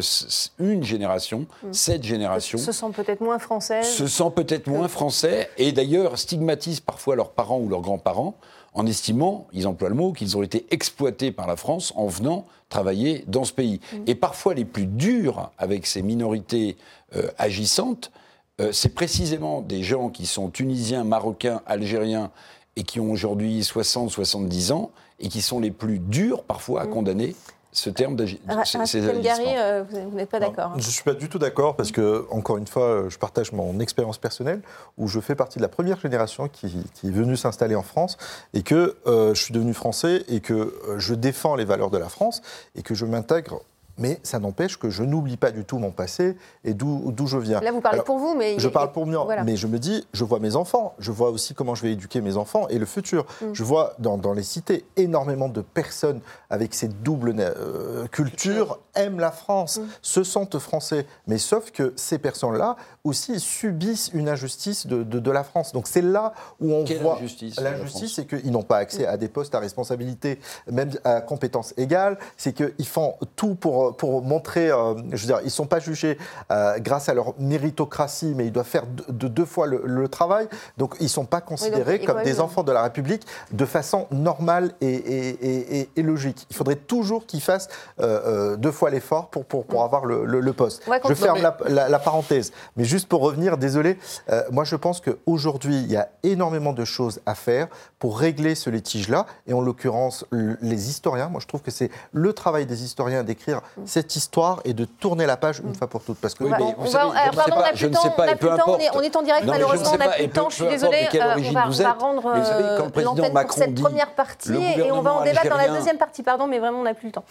une génération, cette génération, Se sent peut-être moins française. se sent peut-être moins français et d'ailleurs stigmatise parfois leurs parents ou leurs grands-parents en estimant, ils emploient le mot, qu'ils ont été exploités par la France en venant travailler dans ce pays. Et parfois les plus durs avec ces minorités euh, agissantes, euh, c'est précisément des gens qui sont tunisiens, marocains, algériens et qui ont aujourd'hui 60, 70 ans et qui sont les plus durs parfois à condamner ce terme d'agi- Ra- ces- Rachid ces El Ghari, agissements. euh, vous n'êtes pas d'accord. hein. Je ne suis pas du tout d'accord parce que, encore une fois, euh, je partage mon expérience personnelle où je fais partie de la première génération qui, qui est venue s'installer en France et que euh, je suis devenu français et que euh, je défends les valeurs de la France et que je m'intègre. Mais ça n'empêche que je n'oublie pas du tout mon passé et d'où je viens. Là, vous parlez Alors, pour vous, mais. Je parle pour moi, Voilà. mais je me dis, je vois mes enfants, je vois aussi comment je vais éduquer mes enfants et le futur. Mm. Je vois dans, dans les cités énormément de personnes avec cette double euh, culture aiment la France, Mm. se sentent français, mais sauf que ces personnes-là aussi subissent une injustice de, de- de la France. Donc c'est là où on Quelle voit injustice de la la justice, France c'est qu'ils n'ont pas accès à des postes à responsabilité, même à compétences égales. C'est qu'ils font tout pour, pour montrer, euh, je veux dire, ils ne sont pas jugés euh, grâce à leur méritocratie, mais ils doivent faire de, de deux fois le, le travail. Donc ils ne sont pas considérés comme des même- enfants de la République de façon normale et, et- et- et- et logique. Il faudrait toujours qu'ils fassent euh, euh, deux fois l'effort pour, pour, pour avoir le, le- le poste. Ouais, je ferme mais- la, la- la parenthèse. Mais juste pour revenir, désolé, euh, moi je pense qu'aujourd'hui, il y a énormément de choses à faire pour régler ce litige-là. Et en l'occurrence, les historiens, moi je trouve que c'est le travail des historiens d'écrire cette histoire et de tourner la page une fois pour toutes. Parce que Oui, On va- mais on vous va- savez, alors, je ne sais pardon, on pas, n'a je plus ne le temps, sais pas, on plus temps, est- importe. on est en direct, Non, malheureusement, on n'a plus le temps, je suis désolée, de euh, on va- va rendre euh, l'antenne pour cette dit, première partie et on va en débattre dans la deuxième partie, pardon, mais vraiment on n'a plus le temps.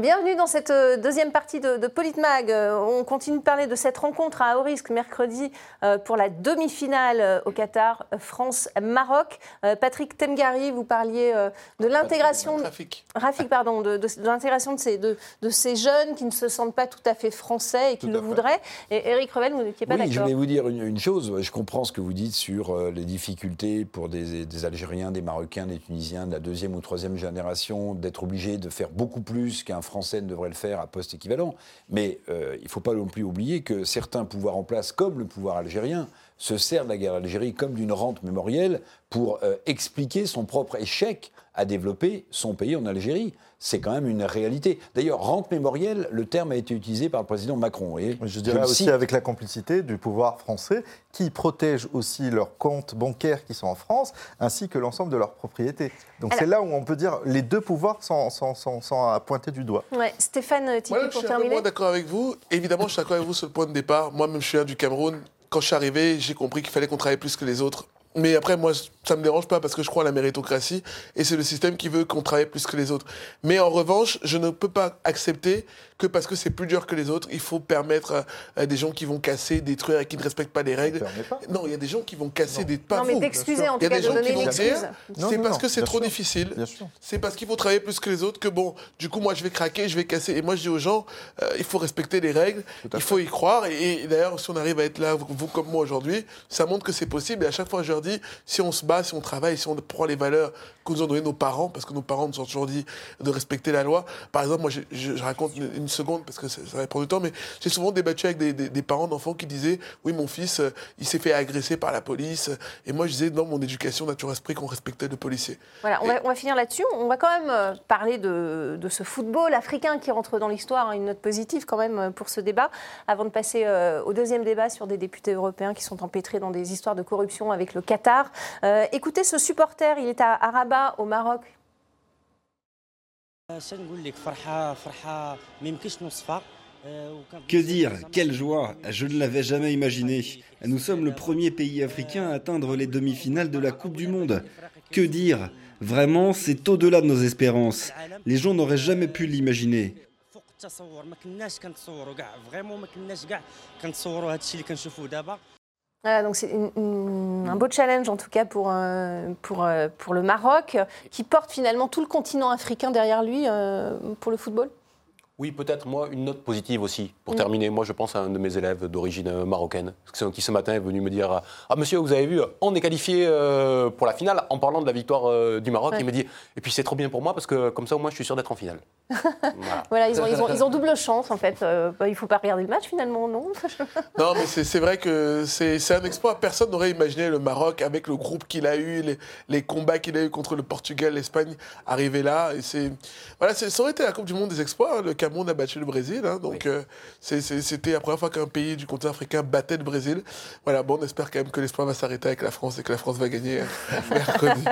Bienvenue dans cette euh, deuxième partie de, de Politmag. Euh, On continue de parler de cette rencontre à haut risque mercredi euh, pour la demi-finale au Qatar, France-Maroc. Patrick Temgari, vous parliez de l'intégration. Trafic. Rafik, pardon, de, de- de l'intégration de ces, de, de ces jeunes qui ne se sentent pas tout à fait français et qui Tout le voudraient. Et Eric Revel, vous n'étiez pas Oui, je d'accord. voulais vous dire une, une chose. Je comprends ce que vous dites sur les difficultés pour des, des Algériens, des Marocains, des Tunisiens de la deuxième ou troisième génération d'être obligés de faire beaucoup plus qu'un Français ne devrait le faire à poste équivalent. Mais euh, il ne faut pas non plus oublier que certains pouvoirs en place, comme le pouvoir algérien, se servent de la guerre d'Algérie comme d'une rente mémorielle pour euh, expliquer son propre échec à développer son pays en Algérie. C'est quand même une réalité. D'ailleurs, rente mémorielle, le terme a été utilisé par le président Macron. Et Je dirais aussi cite, avec la complicité du pouvoir français qui protège aussi leurs comptes bancaires qui sont en France, ainsi que l'ensemble de leurs propriétés. Donc Alors- c'est là où on peut dire les deux pouvoirs sont, sont, sont- sont à pointer du doigt. Ouais, Stéphane Tipi, je pour peu terminer. moins d'accord avec vous. Évidemment, je suis d'accord avec vous sur le point de départ. Moi-même, je suis un du Cameroun. Quand je suis arrivé, j'ai compris qu'il fallait qu'on travaille plus que les autres. Mais après, moi, ça me dérange pas parce que je crois à la méritocratie et c'est le système qui veut qu'on travaille plus que les autres. Mais en revanche, je ne peux pas accepter que parce que c'est plus dur que les autres, il faut permettre à, à des gens qui vont casser, détruire et qui ne respectent pas les règles. pas. Non, il y a des gens qui vont casser des pas Non, mais vous. d'excuser en Il y tout a cas, des de gens qui donner une vont excuse. c'est parce non, que c'est trop sûr. difficile. Bien sûr. C'est parce qu'il faut travailler plus que les autres que bon, du coup, moi, je vais craquer, je vais casser. Et moi, je dis aux gens, euh, il faut respecter les règles, il faut y croire. Et, et d'ailleurs, si on arrive à être là, vous, vous comme moi aujourd'hui, ça montre que c'est possible. Et à chaque fois, je leur dis, si on se bat, si on travaille, si on prend les valeurs que nous ont données nos parents, parce que nos parents nous ont toujours dit de respecter la loi. Par exemple, moi, je, je- je raconte une, une seconde, parce que ça, ça va prendre du temps, mais j'ai souvent débattu avec des, des- des parents d'enfants qui disaient Oui, mon fils, euh, il s'est fait agresser par la police. Et moi, je disais Dans mon éducation, nature esprit, qu'on respectait le policier. Voilà, on va, on va finir là-dessus. On va quand même euh, parler de, de ce football africain qui rentre dans l'histoire, hein, une note positive quand même euh, pour ce débat, avant de passer euh, au deuxième débat sur des députés européens qui sont empêtrés dans des histoires de corruption avec le Qatar. Euh, euh, écoutez ce supporter, il est à, à Rabat, au Maroc. Que dire? Quelle joie Je ne l'avais jamais imaginé. Nous sommes le premier pays africain à atteindre les demi-finales de la Coupe du Monde. Que dire? Vraiment, c'est au-delà de nos espérances. Les gens n'auraient jamais pu l'imaginer. Voilà, donc c'est un beau challenge en tout cas pour, euh, euh, pour le Maroc, qui porte finalement tout le continent africain derrière lui euh, pour le football. Oui, peut-être, moi, une note positive aussi, pour Mm. terminer. Moi, je pense à un de mes élèves d'origine euh, marocaine, qui ce matin est venu me dire Ah, monsieur, vous avez vu, on est qualifié euh, pour la finale en parlant de la victoire euh, du Maroc. Ouais. Il me dit Et puis, c'est trop bien pour moi parce que comme ça, moi, je suis sûr d'être en finale. [laughs] Voilà. Voilà, ils ont, ils ont, ils ont double chance en fait. Euh, bah, il ne faut pas regarder le match finalement, non [laughs] Non, mais c'est vrai que c'est un exploit. Personne n'aurait imaginé le Maroc avec le groupe qu'il a eu, les, les combats qu'il a eu contre le Portugal, l'Espagne, arriver là. Et c'est voilà, ça aurait été la Coupe du Monde des exploits. hein. Le Cameroun a battu le Brésil, hein. donc euh, c'était la première fois qu'un pays du continent africain battait le Brésil. Voilà, bon, on espère quand même que l'espoir va s'arrêter avec la France et que la France va gagner [laughs] mercredi.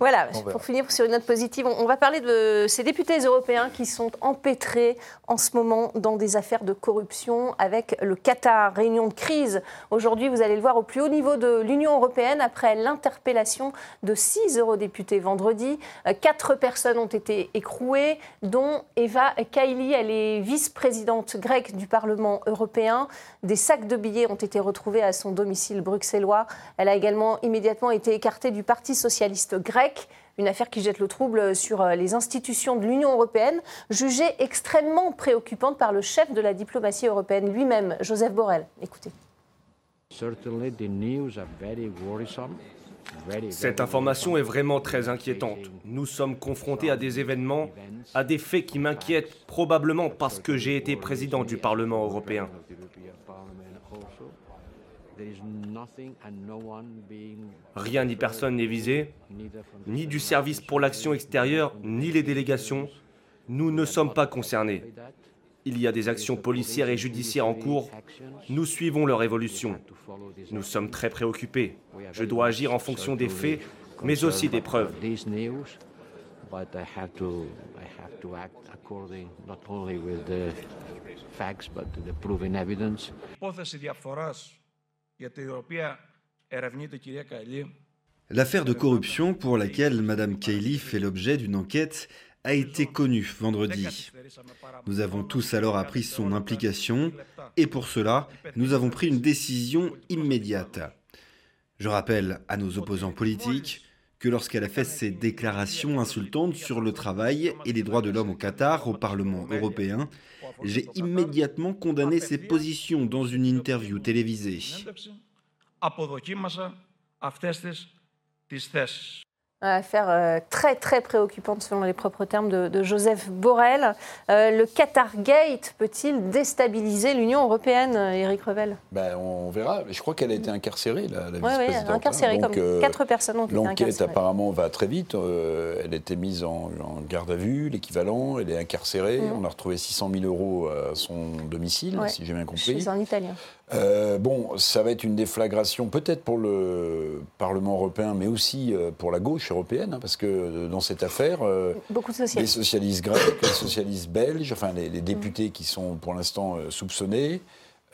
Voilà, On pour finir sur une note positive, on on va parler de ces députés européens qui sont empêtrés en ce moment dans des affaires de corruption avec le Qatar. Réunion de crise. Aujourd'hui, vous allez le voir au plus haut niveau de l'Union européenne après l'interpellation de six eurodéputés vendredi. Euh, Quatre personnes ont été écrouées, dont Eva Kaili. Elle est vice-présidente grecque du Parlement européen. Des sacs de billets ont été retrouvés à son domicile bruxellois. Elle a également immédiatement été écartée du Parti socialiste grec. Une affaire qui jette le trouble sur euh, les institutions de l'Union européenne, jugée extrêmement préoccupante par le chef de la diplomatie européenne lui-même, Joseph Borrell. Écoutez. Cette information est vraiment très inquiétante. Nous sommes confrontés à des événements, à des faits qui m'inquiètent, probablement parce que j'ai été président du Parlement européen. Rien ni personne n'est visé, ni du service pour l'action extérieure, ni les délégations. Nous ne sommes pas concernés. Il y a des actions policières et judiciaires en cours. Nous suivons leur évolution. Nous sommes très préoccupés. Je dois agir en fonction des faits, mais aussi des preuves. L'affaire de corruption pour laquelle Mme Cayley fait l'objet d'une enquête a été connue vendredi. Nous avons tous alors appris son implication et pour cela, nous avons pris une décision immédiate. Je rappelle à nos opposants politiques que lorsqu'elle a fait ses déclarations insultantes sur le travail et les droits de l'homme au Qatar au Parlement européen, j'ai immédiatement condamné ses positions dans une interview télévisée. Euh, affaire euh, très très préoccupante selon les propres termes de, Joseph Borrell. Euh, le Qatar Gate peut-il déstabiliser l'Union européenne, Éric Revel? Ben, On verra. Je crois qu'elle a été incarcérée, la, la ouais, vice-présidente. Oui, incarcérée, hein. Donc, comme quatre personnes ont été L'enquête apparemment va très vite. Elle a été mise en, garde à vue, l'équivalent. Elle est incarcérée. Mm. On a retrouvé 600 000 euros à son domicile, si j'ai bien compris. Chez un Italien. Euh, bon, ça va être une déflagration peut-être pour le Parlement européen, mais aussi euh, pour la gauche européenne, hein, parce que euh, dans cette affaire, euh, Beaucoup de les socialistes. socialistes grecs, les socialistes belges, enfin les, les députés qui sont pour l'instant soupçonnés,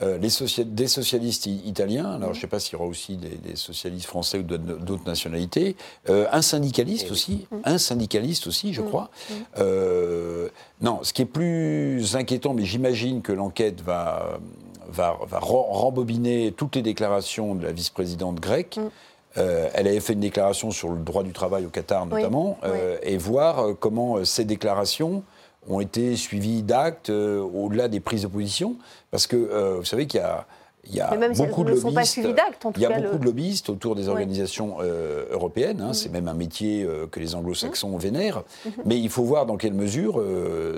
euh, les socia- des socialistes i- italiens, alors je ne sais pas s'il y aura aussi des, des socialistes français ou d'autres d'autres nationalités, euh, un syndicaliste aussi, un syndicaliste aussi, je crois. Euh, non, ce qui est plus inquiétant, mais j'imagine que l'enquête va, va, rembobiner toutes les déclarations de la vice-présidente grecque. Euh, elle avait fait une déclaration sur le droit du travail au Qatar Oui, notamment, euh, et voir euh, comment ces déclarations ont été suivies d'actes euh, au-delà des prises de position. Parce que vous savez qu'il y a, il y a Mais même si elles beaucoup de lobbyistes. suivies d'actes, en tout il y a cas, beaucoup le- de lobbyistes autour des organisations européennes. hein. Mhm. C'est même un métier que les anglo-saxons Mmh. vénèrent. Mais il faut voir dans quelle mesure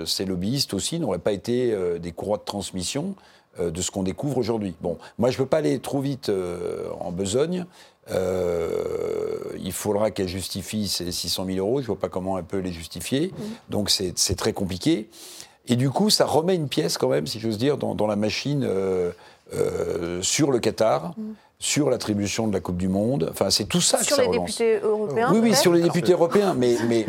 ces lobbyistes aussi n'auraient pas été des courroies de transmission de ce qu'on découvre aujourd'hui. Bon, moi, je ne veux pas aller trop vite euh, en besogne. Euh, il faudra qu'elle justifie ces 600 000 euros. Je ne vois pas comment elle peut les justifier. Donc, c'est très compliqué. Et du coup, ça remet une pièce quand même, si j'ose dire, dans, dans la machine euh, euh, sur le Qatar, sur l'attribution de la Coupe du Monde. Enfin, c'est tout ça Sur que ça les relance. députés européens Oui, oui, sur les députés européens, mais, mais,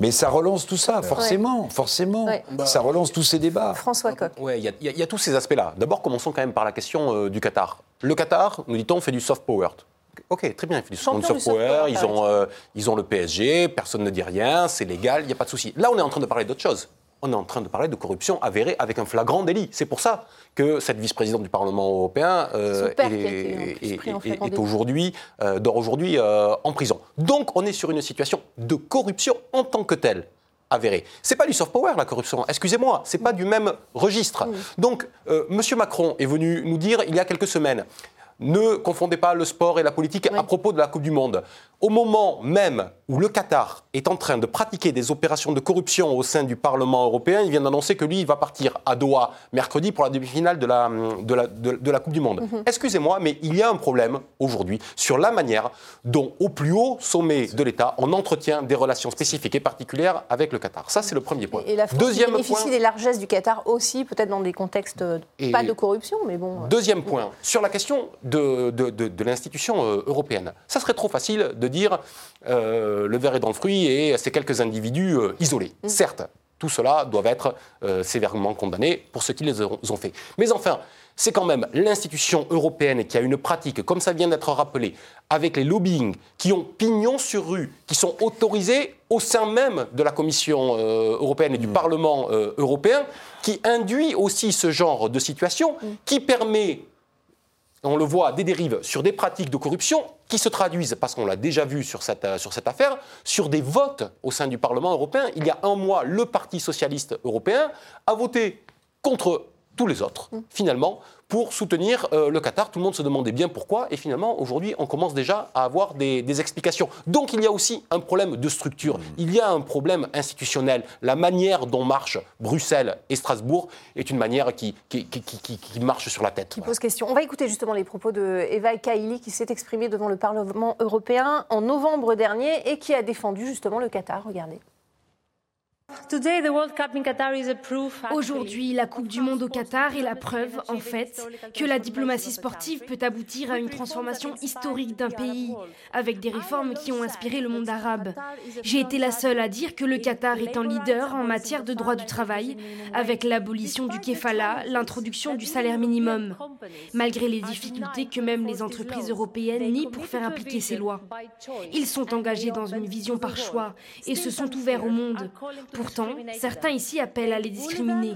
mais ça relance tout ça, forcément, forcément. Ouais. Ça relance tous ces débats. François Coq. Ouais, il y, a- y tous ces aspects-là. D'abord, commençons quand même par la question euh, du Qatar. Le Qatar, nous dit-on, fait du soft power. Ok, très bien, il fait du Champion soft du soft power, power, ils ont, euh, ils ont le PSG, personne ne dit rien, c'est légal, il n'y a pas de souci. Là, on est en train de parler d'autre chose. On est en train de parler de corruption avérée avec un flagrant délit. C'est pour ça que cette vice-présidente du Parlement européen euh, est, aujourd'hui, euh, dort aujourd'hui euh, en prison. Donc, on est sur une situation de corruption en tant que telle avérée. C'est pas du soft power la corruption. Excusez-moi, c'est pas du même registre. Donc, Monsieur Macron est venu nous dire il y a quelques semaines. Ne confondez pas le sport et la politique à propos de la Coupe du Monde. Au moment même où le Qatar est en train de pratiquer des opérations de corruption au sein du Parlement européen, il vient d'annoncer que lui, il va partir à Doha mercredi pour la demi-finale de la, de, la, de- de la Coupe du Monde. Mhm. Excusez-moi, mais il y a un problème aujourd'hui sur la manière dont, au plus haut sommet de l'État, on entretient des relations spécifiques et particulières avec le Qatar. Ça, c'est le premier point. Et la France Deuxième bénéficie point. des largesses du Qatar aussi, peut-être dans des contextes euh, Et- pas de corruption, mais bon. euh, Deuxième point, sur la question de, de- de- de l'institution euh, européenne. Ça serait trop facile de dire euh, le verre est dans le fruit et c'est quelques individus euh, isolés. Certes, tout cela doivent être euh, sévèrement condamnés pour ce qu'ils les ont fait. Mais enfin, c'est quand même l'institution européenne qui a une pratique, comme ça vient d'être rappelé, avec les lobbying, qui ont pignon sur rue, qui sont autorisés au sein même de la Commission euh, européenne et du Parlement euh, européen, qui induit aussi ce genre de situation, qui permet on le voit, des dérives sur des pratiques de corruption qui se traduisent, parce qu'on l'a déjà vu sur cette, euh, sur cette affaire, sur des votes au sein du Parlement européen. Il y a un mois, le Parti socialiste européen a voté contre tous les autres, finalement, pour soutenir euh, le Qatar. Tout le monde se demandait bien pourquoi, et finalement, aujourd'hui, on commence déjà à avoir des, des explications. Donc, il y a aussi un problème de structure. Il y a un problème institutionnel. La manière dont marchent Bruxelles et Strasbourg est une manière qui, qui, qui- qui- qui- qui marche sur la tête. qui pose question. On va écouter justement les propos de Eva Kaili qui s'est exprimée devant le Parlement européen en novembre dernier et qui a défendu justement le Qatar. Regardez. Aujourd'hui, la Coupe du Monde au Qatar est la preuve, en fait, que la diplomatie sportive peut aboutir à une transformation historique d'un pays, avec des réformes qui ont inspiré le monde arabe. J'ai été la seule à dire que le Qatar est un leader en matière de droit du travail, avec l'abolition du kefala, l'introduction du salaire minimum, malgré les difficultés que même les entreprises européennes nient pour faire appliquer ces lois. Ils sont engagés dans une vision par choix et se sont ouverts au monde. Pourtant, certains ici appellent à les discriminer.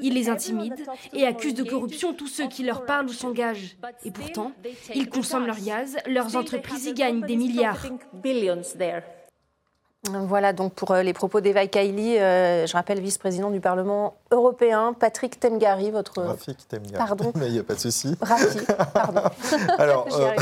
Ils les intimident et accusent de corruption tous ceux qui leur parlent ou s'engagent. Et pourtant, ils consomment leur gaz, leurs entreprises y gagnent des milliards. Voilà donc pour euh, les propos d'Eva Kaili, euh, je rappelle vice-président du Parlement européen, Patrick Temgari, votre... Rafik Temgari. Pardon. [laughs] Mais il n'y a pas de souci. Rafi, pardon. [laughs] Alors, [laughs] euh,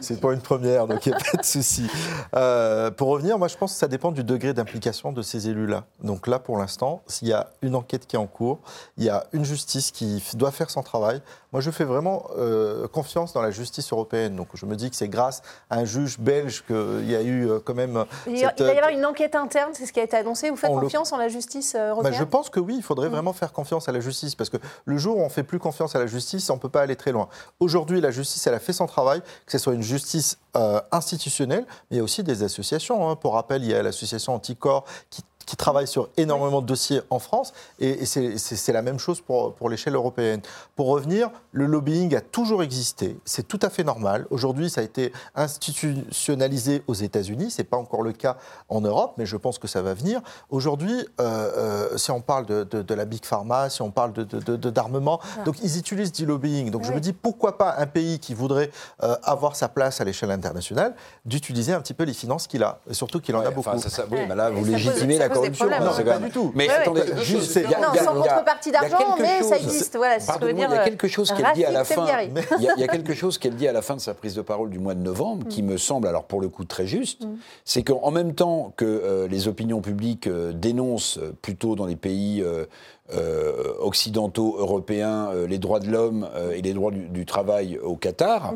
c'est pas une première, donc il n'y a pas de souci. Euh, pour revenir, moi je pense que ça dépend du degré d'implication de ces élus-là. Donc là, pour l'instant, s'il y a une enquête qui est en cours, il y a une justice qui doit faire son travail. Moi, je fais vraiment euh, confiance dans la justice européenne. Donc je me dis que c'est grâce à un juge belge qu'il y a eu euh, quand même. Il y cette, il va y avoir une enquête interne, c'est ce qui a été annoncé. Vous faites On le- confiance en la justice bah, européenne? je pense que oui, il faudrait vraiment faire confiance à la justice parce que le jour où on fait plus confiance à la justice, on ne peut pas aller très loin. Aujourd'hui, la justice, elle a fait son travail, que ce soit une justice euh, institutionnelle, mais il y a aussi des associations. hein. Pour rappel, il y a l'association Anticor qui qui travaille sur énormément de dossiers en France, et, et c'est- c'est c'est la même chose pour, pour l'échelle européenne. Pour revenir, le lobbying a toujours existé, c'est tout à fait normal. Aujourd'hui, ça a été institutionnalisé aux États-Unis, c'est pas encore le cas en Europe, mais je pense que ça va venir. Aujourd'hui, euh, euh, si on parle de, de- de la Big Pharma, si on parle de- de- de- d'armement, Ah. donc ils utilisent du lobbying. Donc je me dis, pourquoi pas un pays qui voudrait euh, avoir sa place à l'échelle internationale, d'utiliser un petit peu les finances qu'il a, et surtout qu'il en a beaucoup. enfin, ça, ça- oui, mais là, vous légitimez la pose pose des problèmes. Non, c'est pas du tout. Mais attendez, juste, choses il y a- Non, il y a- sans contrepartie d'argent, quelque mais ça chose- existe. Voilà, c'est ce que veut dire. il y a euh, quelque chose qu'elle dit à la fin. Il y, a, quelque chose qu'elle dit à la fin de sa prise de parole du mois de novembre qui me semble, alors pour le coup très juste, c'est qu'en même temps que euh, les opinions publiques euh, dénoncent plutôt dans les pays euh, occidentaux, européens, euh, les droits de l'homme euh, et les droits du, du travail au Qatar.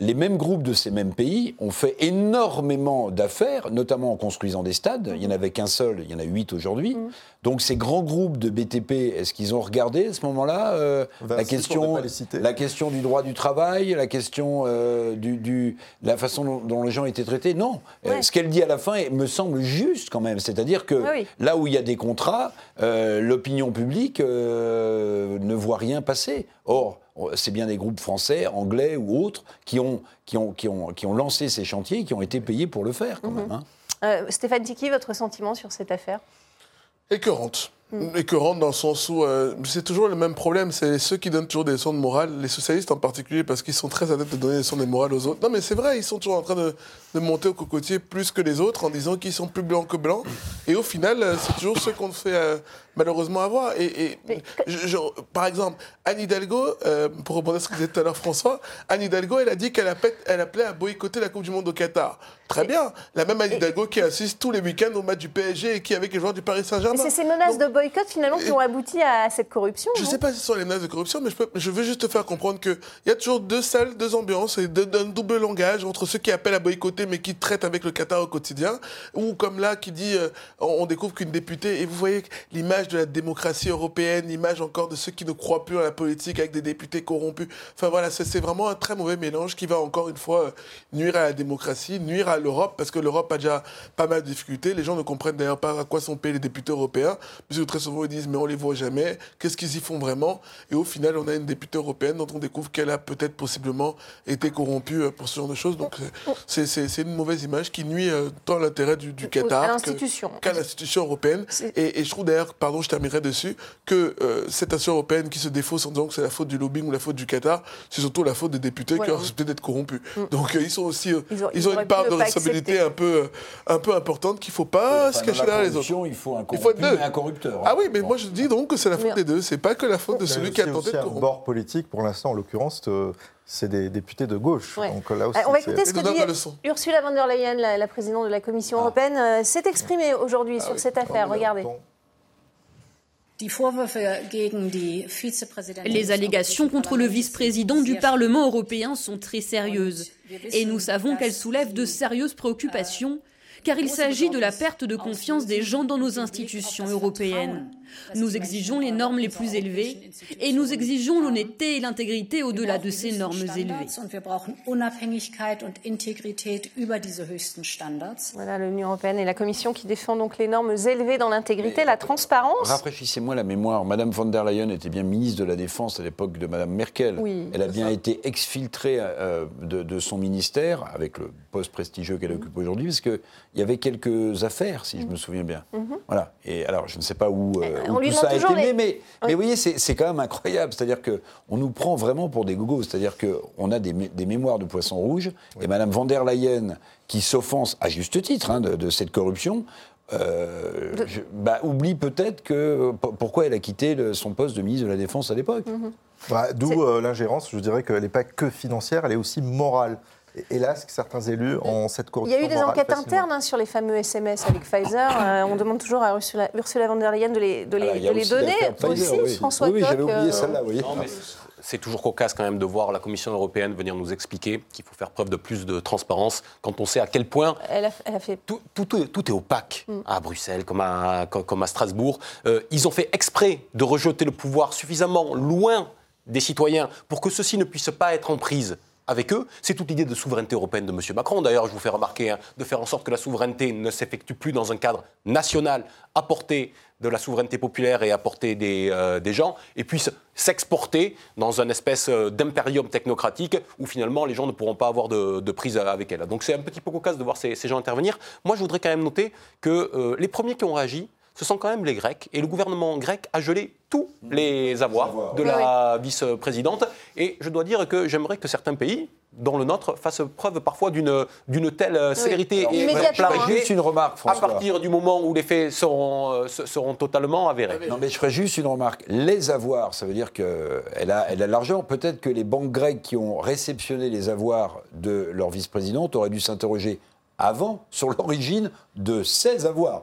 Les mêmes groupes de ces mêmes pays ont fait énormément d'affaires, notamment en construisant des stades. Il n'y en avait qu'un seul, il y en a huit aujourd'hui. Donc ces grands groupes de BTP, est-ce qu'ils ont regardé à ce moment-là euh, la, question, la du droit du travail, la question euh, du, du- la façon dont, dont les gens étaient traités? Non. Euh, ce qu'elle dit à la fin me semble juste quand même. C'est-à-dire que Oui, oui. là où il y a des contrats, euh, l'opinion publique euh, ne voit rien passer. Or, c'est bien des groupes français, anglais ou autres qui ont, qui ont, qui ont, qui ont lancé ces chantiers, qui ont été payés pour le faire quand même. hein. Euh, Stéphane Tiki, votre sentiment sur cette affaire? Écœurante. Écœurante dans le sens où euh, c'est toujours le même problème, c'est ceux qui donnent toujours des leçons de morale, les socialistes en particulier, parce qu'ils sont très adeptes de donner des leçons de morale aux autres. Non mais c'est vrai, ils sont toujours en train de, de monter au cocotier plus que les autres en disant qu'ils sont plus blancs que blancs. Et au final, euh, c'est toujours ceux qu'on fait euh, malheureusement avoir. Et, et je- je- par exemple, Anne Hidalgo, euh, pour rebondir à ce que disait tout à l'heure François, Anne Hidalgo, elle a dit qu'elle appelait, elle appelait à boycotter la Coupe du Monde au Qatar. Très bien. La même Anne Hidalgo qui assiste tous les week-ends au match du PSG et qui est avec les joueurs du Paris Saint-Germain. c'est ces menaces de boycott finalement qui ont abouti à cette corruption Je ne sais pas si ce sont les menaces de corruption, mais je, peux- je veux juste te faire comprendre qu'il y a toujours deux salles, deux ambiances, et deux- d'un double langage entre ceux qui appellent à boycotter mais qui traitent avec le Qatar au quotidien, ou comme là qui dit euh, on on découvre qu'une députée, et vous voyez l'image de la démocratie européenne, l'image encore de ceux qui ne croient plus à la politique avec des députés corrompus. Enfin voilà, c'est vraiment un très mauvais mélange qui va encore une fois euh, nuire à la démocratie, nuire à l'Europe, parce que l'Europe a déjà pas mal de difficultés. Les gens ne comprennent d'ailleurs pas à quoi sont payés les députés européens, puisque très souvent ils disent mais on les voit jamais, qu'est-ce qu'ils y font vraiment? Et au final, on a une députée européenne dont on découvre qu'elle a peut-être possiblement été corrompue euh, pour ce genre de choses. Donc c'est- c'est une mauvaise image qui nuit euh, tant à l'intérêt du, du Qatar l'institution. qu'à l'institution européenne. Et, et je trouve d'ailleurs, pardon, je terminerai dessus, que euh, cette institution européenne qui se défausse en disant que c'est la faute du lobbying ou la faute du Qatar, c'est surtout la faute des députés qui ont accepté d'être corrompus. Donc euh, ils sont aussi, euh, Ils ont- ils ils ont auraient une part de responsabilité un peu, euh, un peu importante qu'il ne faut pas se Enfin, cacher derrière les autres. Il faut un Il faut deux. et un corrupteur. Ah oui, mais moi je dis donc que c'est la faute des deux. C'est pas que la faute de celui qui a tenté de corrompre. bord politique, pour l'instant, en l'occurrence, c'est des députés de gauche. Ouais. Donc là aussi, On va écouter ce que dit Ursula von der Leyen, la, la présidente de la Commission européenne, euh, s'est exprimée aujourd'hui sur cette affaire. Regardez. Les allégations contre le vice-président du Parlement européen sont très sérieuses. Et nous savons qu'elles soulèvent de sérieuses préoccupations, car il s'agit de la perte de confiance des gens dans nos institutions européennes. Nous exigeons les normes les plus élevées, et nous exigeons l'honnêteté et l'intégrité au-delà de ces normes élevées. Voilà l'Union européenne et la Commission qui défend donc les normes élevées dans l'intégrité, la transparence. Rafraîchissez-moi la mémoire. Madame von der Leyen était bien ministre de la Défense à l'époque de Madame Merkel. Oui, Elle a bien ça. été exfiltrée euh, de, de son ministère, avec le poste prestigieux qu'elle occupe aujourd'hui, parce qu'il y avait quelques affaires, si je me souviens bien. Mhm. Voilà. Et alors, je ne sais pas où, euh, on où lui tout ça a été toujours né, les- mais, mais Oui. vous voyez, c'est c'est quand même incroyable. C'est-à-dire qu'on nous prend vraiment pour des gogos. C'est-à-dire qu'on a des, mé- des mémoires de poissons rouges, et Madame von der Leyen, qui s'offense à juste titre hein, de, de cette corruption, euh, je- bah, oublie peut-être que pourquoi elle a quitté le- son poste de ministre de la Défense à l'époque. Bah, D'où euh, l'ingérence, je dirais qu'elle n'est pas que financière, elle est aussi morale. Hélas, que certains élus ont cette Il y a eu des enquêtes facilement. internes hein, sur les fameux SMS avec Pfizer. Euh, on demande toujours à Ursula, Ursula von der Leyen de les, de les, Alors, il y a de les aussi donner. Pfizer, aussi, oui. François Oui, oui, j'avais oublié euh, celle-là, oui. Non, mais c'est toujours cocasse quand même de voir la Commission européenne venir nous expliquer qu'il faut faire preuve de plus de transparence quand on sait à quel point Elle a, elle a fait. tout, tout est, tout est opaque Mm. à Bruxelles comme à, comme comme à Strasbourg. Euh, ils ont fait exprès de rejeter le pouvoir suffisamment loin des citoyens pour que ceux-ci ne puissent pas être en prise avec eux. C'est toute l'idée de souveraineté européenne de M. Macron. D'ailleurs, je vous fais remarquer, hein, de faire en sorte que la souveraineté ne s'effectue plus dans un cadre national, à portée de la souveraineté populaire et à portée des, euh, des gens, et puisse s'exporter dans une espèce euh, d'impérium technocratique où finalement les gens ne pourront pas avoir de, prise avec elle. Donc c'est un petit peu cocasse de voir ces, ces gens intervenir. Moi, je voudrais quand même noter que euh, les premiers qui ont réagi, ce sont quand même les Grecs. Et le gouvernement grec a gelé tous les avoirs de Oui, la vice-présidente. Et je dois dire que j'aimerais que certains pays, dont le nôtre fasse preuve parfois d'une d'une telle euh, célérité Alors, et clarté hein. Juste une remarque, à François. partir du moment où les faits seront, euh, se- seront totalement avérés. Non, mais je ferai juste une remarque. Les avoirs, ça veut dire qu'elle a, elle a de l'argent. Peut-être que les banques grecques qui ont réceptionné les avoirs de leur vice-présidente auraient dû s'interroger avant sur l'origine de ces avoirs.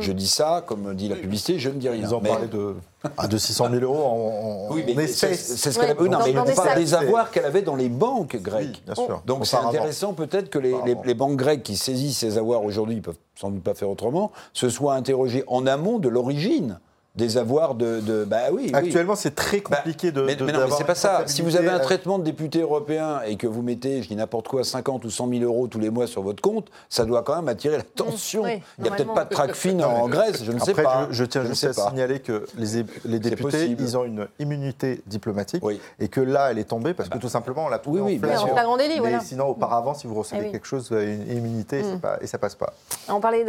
Je dis ça, comme dit la publicité, je ne dis rien. Ils Mais- parlé de, ah, de 600 000 euros en, en, Oui, en mais c'est espèces. c'est ce qu'elle avait. Non, mais on des parle des avoirs qu'elle avait dans les banques grecques. Oui, bien sûr. Donc c'est intéressant peut-être que les, les banques grecques qui saisissent ces avoirs aujourd'hui, ils peuvent sans doute pas faire autrement, se soient interrogées en amont de l'origine des avoirs de. de- bah oui. oui. Actuellement, c'est très compliqué de. Mais, de- mais non, mais c'est pas ça. Si vous avez un euh, traitement de député européen et que vous mettez, je dis n'importe quoi, 50 ou 100 000 euros tous les mois sur votre compte, ça doit quand même attirer l'attention. oui, Il n'y a peut-être pas de track fin en Grèce, je ne sais pas. je, je tiens juste à pas. signaler que les, députés, ils ont une immunité diplomatique Oui. et que là, elle est tombée parce que tout simplement, on l'a trouvé Oui, oui, en flagrant délit, voilà. sinon, auparavant, si vous recevez Eh oui. quelque chose, vous avez une immunité et, pas- et ça passe pas. On parlait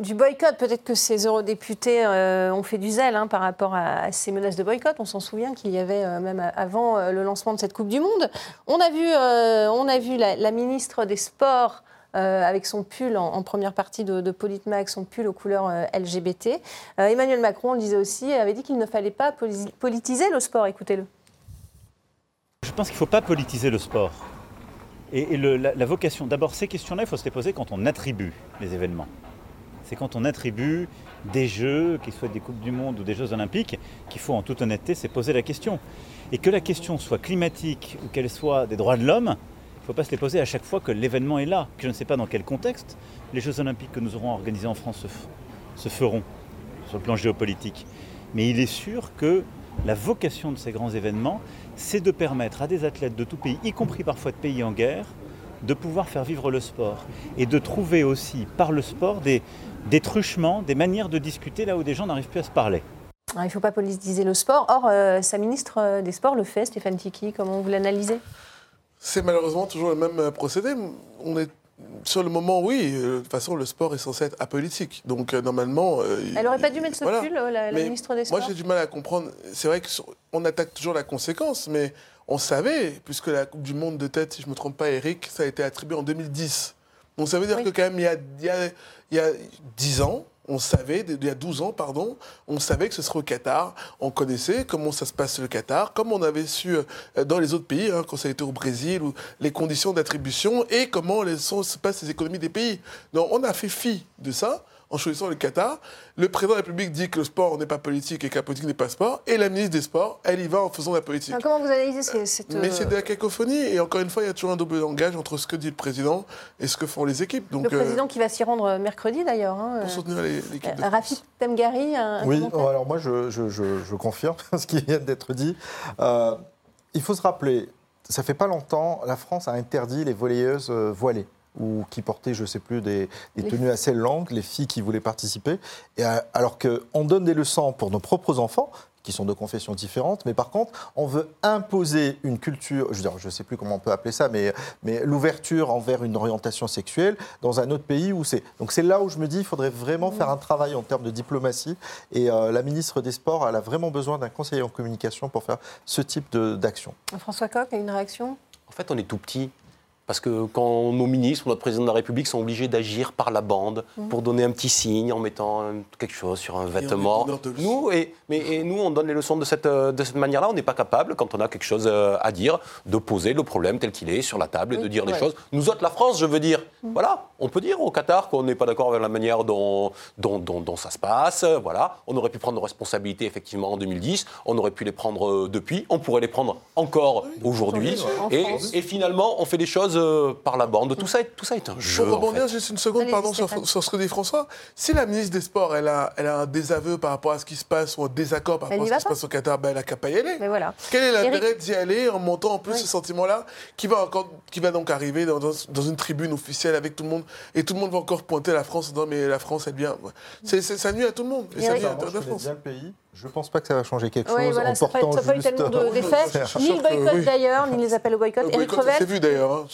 du boycott. Peut-être que ces eurodéputés euh, ont fait du hein, par rapport à, ces menaces de boycott. On s'en souvient qu'il y avait euh, même avant euh, le lancement de cette Coupe du Monde. On a vu, euh, on a vu la, ministre des Sports. avec son pull en, première partie de, de Politmag, son pull aux couleurs LGBT. Emmanuel Macron, on le disait aussi, avait dit qu'il ne fallait pas poli- politiser le sport. Écoutez-le. Je pense qu'il ne faut pas politiser le sport. Et, la vocation, d'abord, ces questions-là, il faut se les poser quand on attribue les événements. C'est quand on attribue des Jeux, qu'ils soient des Coupes du Monde ou des Jeux Olympiques, qu'il faut en toute honnêteté se poser la question. Et que la question soit climatique ou qu'elle soit des droits de l'homme, il ne faut pas se les poser à chaque fois que l'événement est là. Que je ne sais pas dans quel contexte les Jeux Olympiques que nous aurons organisés en France se, se feront sur le plan géopolitique. Mais il est sûr que la vocation de ces grands événements, c'est de permettre à des athlètes de tout pays, y compris parfois de pays en guerre, de pouvoir faire vivre le sport et de trouver aussi par le sport des, des truchements, des manières de discuter là où des gens n'arrivent plus à se parler. Alors, il ne faut pas politiser le sport. Or, euh, sa ministre euh, des Sports le fait, Stéphane Tiki. Comment vous l'analysez? C'est malheureusement toujours le même euh, procédé. On est sur le moment, oui. De toute façon, le sport est censé être apolitique. Donc, normalement. euh, Elle n'aurait pas dû mettre ce voilà. pull, la, ministre des Sports Moi, j'ai du mal à comprendre. C'est vrai qu'on attaque toujours la conséquence, mais on savait, puisque la Coupe du Monde de tête, si je ne me trompe pas, Eric, ça a été attribué en 2010. Donc ça veut dire Oui. que quand même, il y a, il y a, il y a 10 ans, on savait, il y a 12 ans, pardon, on savait que ce serait au Qatar. On connaissait comment ça se passe le Qatar, comme on avait su euh, dans les autres pays, hein, quand ça a été au Brésil, ou les conditions d'attribution et comment les, sont, se passent les économies des pays. Donc on a fait fi de ça en choisissant le Qatar. Le président de la République dit que le sport n'est pas politique et que la politique n'est pas sport. Et la ministre des Sports, elle y va en faisant la politique. Alors, Comment vous analysez cette... Mais euh, c'est de la cacophonie. Et encore une fois, il y a toujours un double langage entre ce que dit le président et ce que font les équipes. Donc, le euh, président qui va s'y rendre euh, mercredi d'ailleurs. hein, pour soutenir les- l'équipe de euh, Rafik Temgari, un, Oui, commentaire alors moi je, je- je- je confirme [laughs] ce qui vient d'être dit. Euh, il faut se rappeler, ça fait pas longtemps, la France a interdit les volleyeuses voilées ou qui portaient, je sais plus, des, tenues assez longues, les filles qui voulaient participer. Et, euh, alors qu'on donne des leçons pour nos propres enfants, qui sont de confessions différentes, mais par contre, on veut imposer une culture, je ne sais plus comment on peut appeler ça, mais, mais l'ouverture envers une orientation sexuelle dans un autre pays où c'est. Donc c'est là où je me dis, il faudrait vraiment faire un travail en termes de diplomatie. Et euh, la ministre des Sports, elle a vraiment besoin d'un conseiller en communication pour faire ce type d'action. François Coq une réaction? En fait, on est tout petit. Parce que quand nos ministres ou notre président de la République sont obligés d'agir par la bande Mhm. pour donner un petit signe en mettant quelque chose sur un vêtement, leçons. nous, et, mais, et nous, on donne les leçons de cette, euh, de cette manière-là. On n'est pas capable, quand on a quelque chose euh, à dire, de poser le problème tel qu'il est sur la table et Oui, de dire les ouais. choses. Nous autres, la France, je veux dire, voilà, on peut dire au Qatar qu'on n'est pas d'accord avec la manière dont, dont, dont- dont ça se passe. Voilà, on aurait pu prendre nos responsabilités effectivement en 2010, on aurait pu les prendre euh, depuis, on pourrait les prendre encore aujourd'hui. En Et, France. et finalement, on fait des choses euh, par la bande. Tout ça, est- tout ça est un jeu. Pour en rebondir fait. juste une seconde, pardon, sur, sur ce que dit François. Si la ministre des Sports, elle a, elle a un désaveu par rapport à ce qui se passe ou un désaccord par rapport à ce qui se pas. passe au Qatar, ben, elle n'a qu'à pas y aller. Mais voilà. Quel est l'intérêt d'y aller en montant en plus Oui. ce sentiment-là qui va, encore, qui va donc arriver dans, dans- dans une tribune officielle avec tout le monde et tout le monde va encore pointer la France en disant mais la France elle vient. C'est, c'est- ça nuit à tout le monde et ça nuit à la France. bien le pays. Je pense pas que ça va changer quelque Oui, chose voilà, en ça n'a pas, eu tellement de- d'effets. C'est- Ni le boycott oui. d'ailleurs, ni les appels au boycott. Le Eric boycott, C'est vu d'ailleurs, hein,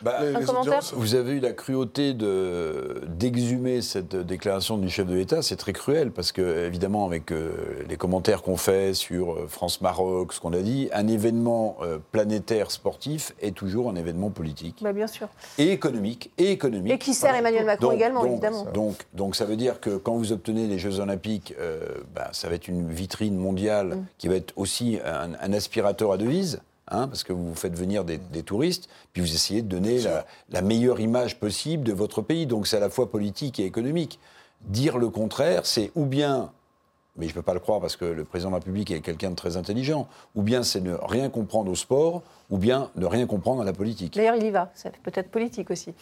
Bah, les- Un les commentaire audiences. Vous avez eu la cruauté de- d'exhumer cette déclaration du chef de l'État, c'est très cruel parce que, évidemment, avec euh, les commentaires qu'on fait sur euh, France-Maroc, ce qu'on a dit, un événement euh, planétaire sportif est toujours un événement politique Bah, Bien sûr. et économique. Et économique. Et qui sert Emmanuel Macron Donc- également, donc- évidemment. Donc, donc ça veut dire que quand vous obtenez les Jeux Olympiques, euh, bah, ça va être une vitrine mondiale Mm. qui va être aussi un, un aspirateur à devises. hein, parce que vous faites venir des, des touristes, puis vous essayez de donner la, la meilleure image possible de votre pays. Donc c'est à la fois politique et économique. Dire le contraire, c'est ou bien, mais je ne peux pas le croire parce que le président de la République est quelqu'un de très intelligent, ou bien c'est ne rien comprendre au sport, ou bien ne rien comprendre à la politique. D'ailleurs, il y va. C'est peut-être politique aussi.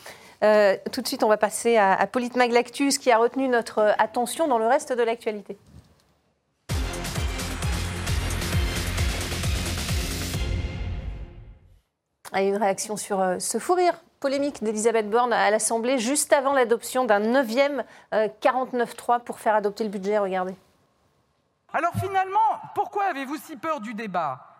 Euh, tout de suite, on va passer à, à Politmag Lactus, qui a retenu notre attention dans le reste de l'actualité. Ah, une réaction sur euh, ce fou rire polémique d'Elisabeth Borne à l'Assemblée juste avant l'adoption d'un neuvième euh, 49.3 pour faire adopter le budget. Regardez. Alors finalement, pourquoi avez-vous si peur du débat?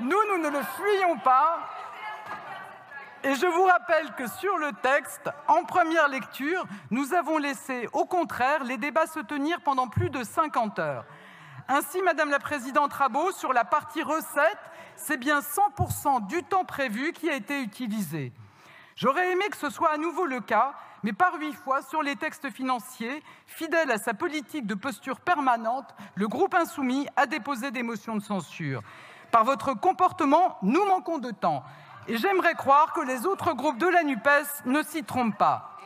Nous, nous ne le fuyons pas. Et je vous rappelle que sur le texte, en première lecture, nous avons laissé, au contraire, les débats se tenir pendant plus de 50 heures. Ainsi, Madame la Présidente Rabault, sur la partie recette, c'est bien 100% du temps prévu qui a été utilisé. J'aurais aimé que ce soit à nouveau le cas, mais par huit fois, sur les textes financiers, fidèle à sa politique de posture permanente, le groupe insoumis a déposé des motions de censure. Par votre comportement, nous manquons de temps. Et j'aimerais croire que les autres groupes de la NUPES ne s'y trompent pas.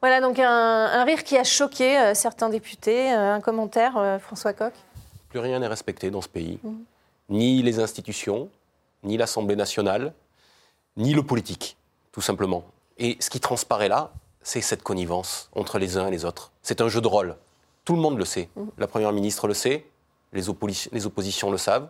Voilà donc un, un rire qui a choqué euh, certains députés. Euh, un commentaire, euh, François Coq Plus rien n'est respecté dans ce pays. Mhm. Ni les institutions, ni l'Assemblée nationale, ni le politique, tout simplement. Et ce qui transparaît là, c'est cette connivence entre les uns et les autres. C'est un jeu de rôle. Tout le monde le sait. Mhm. La Première ministre le sait, les, opposi- les oppositions le savent.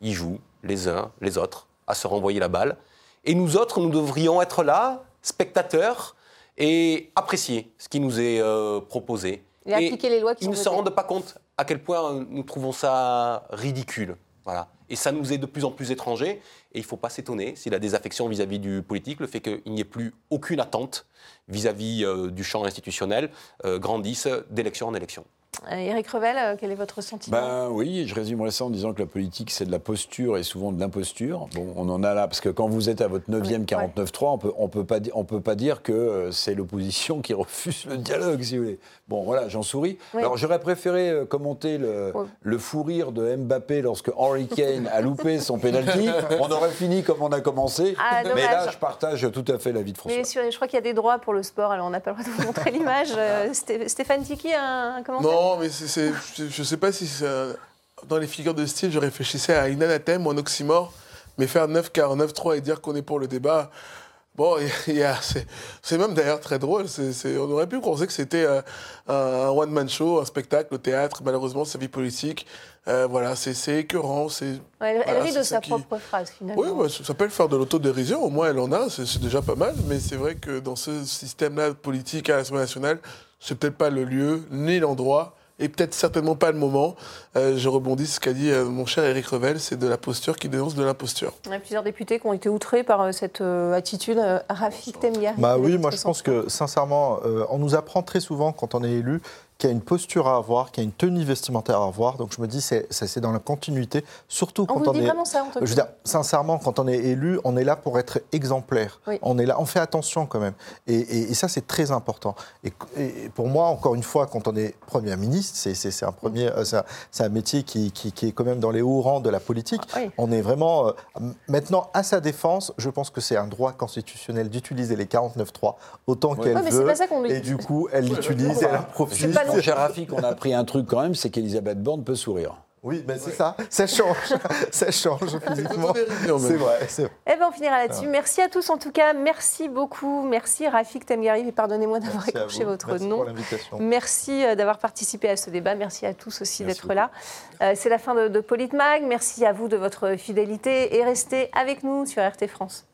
Ils jouent, les uns, les autres, à se renvoyer la balle. Et nous autres, nous devrions être là, spectateurs, et apprécier ce qui nous est euh, proposé. Et appliquer les lois qui Ils ne se rendent pas compte à quel point euh, nous trouvons ça ridicule. Voilà. Et ça nous est de plus en plus étranger. Et il ne faut pas s'étonner si la désaffection vis-à-vis du politique, le fait qu'il n'y ait plus aucune attente vis-à-vis euh, du champ institutionnel, euh, grandisse d'élection en élection. Euh, Éric Revel, euh, quel est votre sentiment? Ben oui, je résumerai ça en disant que la politique, c'est de la posture et souvent de l'imposture. Bon, on en a là, parce que quand vous êtes à votre 9e 49-3, on peut, on peut pas, on peut pas dire que euh, c'est l'opposition [laughs] qui refuse le dialogue, si vous voulez. Bon, voilà, j'en souris. Oui. Alors, j'aurais préféré commenter le, le fou rire de Mbappé lorsque Harry Kane a loupé son penalty. [laughs] On aurait fini comme on a commencé. Ah, mais là, je partage tout à fait l'avis de François. Mais sur- je crois qu'il y a des droits pour le sport, alors on n'a pas le droit de vous montrer l'image. Sté- Stéphane Tiki, un, un commentaire? Non, mais c'est- je ne sais pas si dans les figures de style, je réfléchissais à une anathème ou un oxymore, mais faire 9-49-3 et dire qu'on est pour le débat, bon, [laughs] c'est même d'ailleurs très drôle. on aurait pu penser que c'était euh, un one-man show, un spectacle au théâtre. Malheureusement, sa vie politique, euh, voilà, c'est écœurant. Elle, voilà, rit de sa qui- propre phrase, finalement. oui, bah, ça s'appelle faire de l'autodérision. Au moins, elle en a. C'est c'est déjà pas mal. Mais c'est vrai que dans ce système-là politique à l'Assemblée nationale, c'est peut-être pas le lieu ni l'endroit. Et peut-être certainement pas le moment. Euh, je rebondis sur ce qu'a dit euh, mon cher Éric Revel, c'est de la posture qui dénonce de l'imposture. Il y a plusieurs députés qui ont été outrés par euh, cette euh, attitude. Euh, Rafik Temia. Bah oui, moi je pense que sincèrement, euh, on nous apprend très souvent quand on est élu qu'il y a une posture à avoir, qu'il y a une tenue vestimentaire à avoir. Donc je me dis, c'est dans la continuité, surtout On quand vous on dit est. vraiment ça, Antoine je veux dire, sincèrement, quand on est élu, on est là pour être exemplaire. Oui. On est là, on fait attention quand même. Et, et- et ça, c'est très important. Et, et pour moi, encore une fois, quand on est Premier ministre, c'est- c'est c'est un, premier, euh, c'est un, métier qui, qui- qui est quand même dans les hauts rangs de la politique. Ah oui. On est vraiment. euh, maintenant, à sa défense, je pense que c'est un droit constitutionnel d'utiliser les 49.3 autant qu'elle Ouais, mais c'est veut. pas ça qu'on et du coup, elle [laughs] l'utilise et elle en profite. Mon cher Rafik, on a appris un truc quand même, c'est qu'Elisabeth Borne peut sourire. Oui, mais c'est ça, ça change, [laughs] ça change physiquement. C'est vrai, c'est vrai. Eh bien, on finira là-dessus. Merci à tous en tout cas. Merci beaucoup. Merci Rafik Temgari. Et pardonnez-moi d'avoir écorché votre Merci nom. pour l'invitation. Merci euh, d'avoir participé à ce débat. Merci à tous aussi d'être là. Euh, C'est la fin de, de Politmag. Merci à vous de votre fidélité et restez avec nous sur RT France.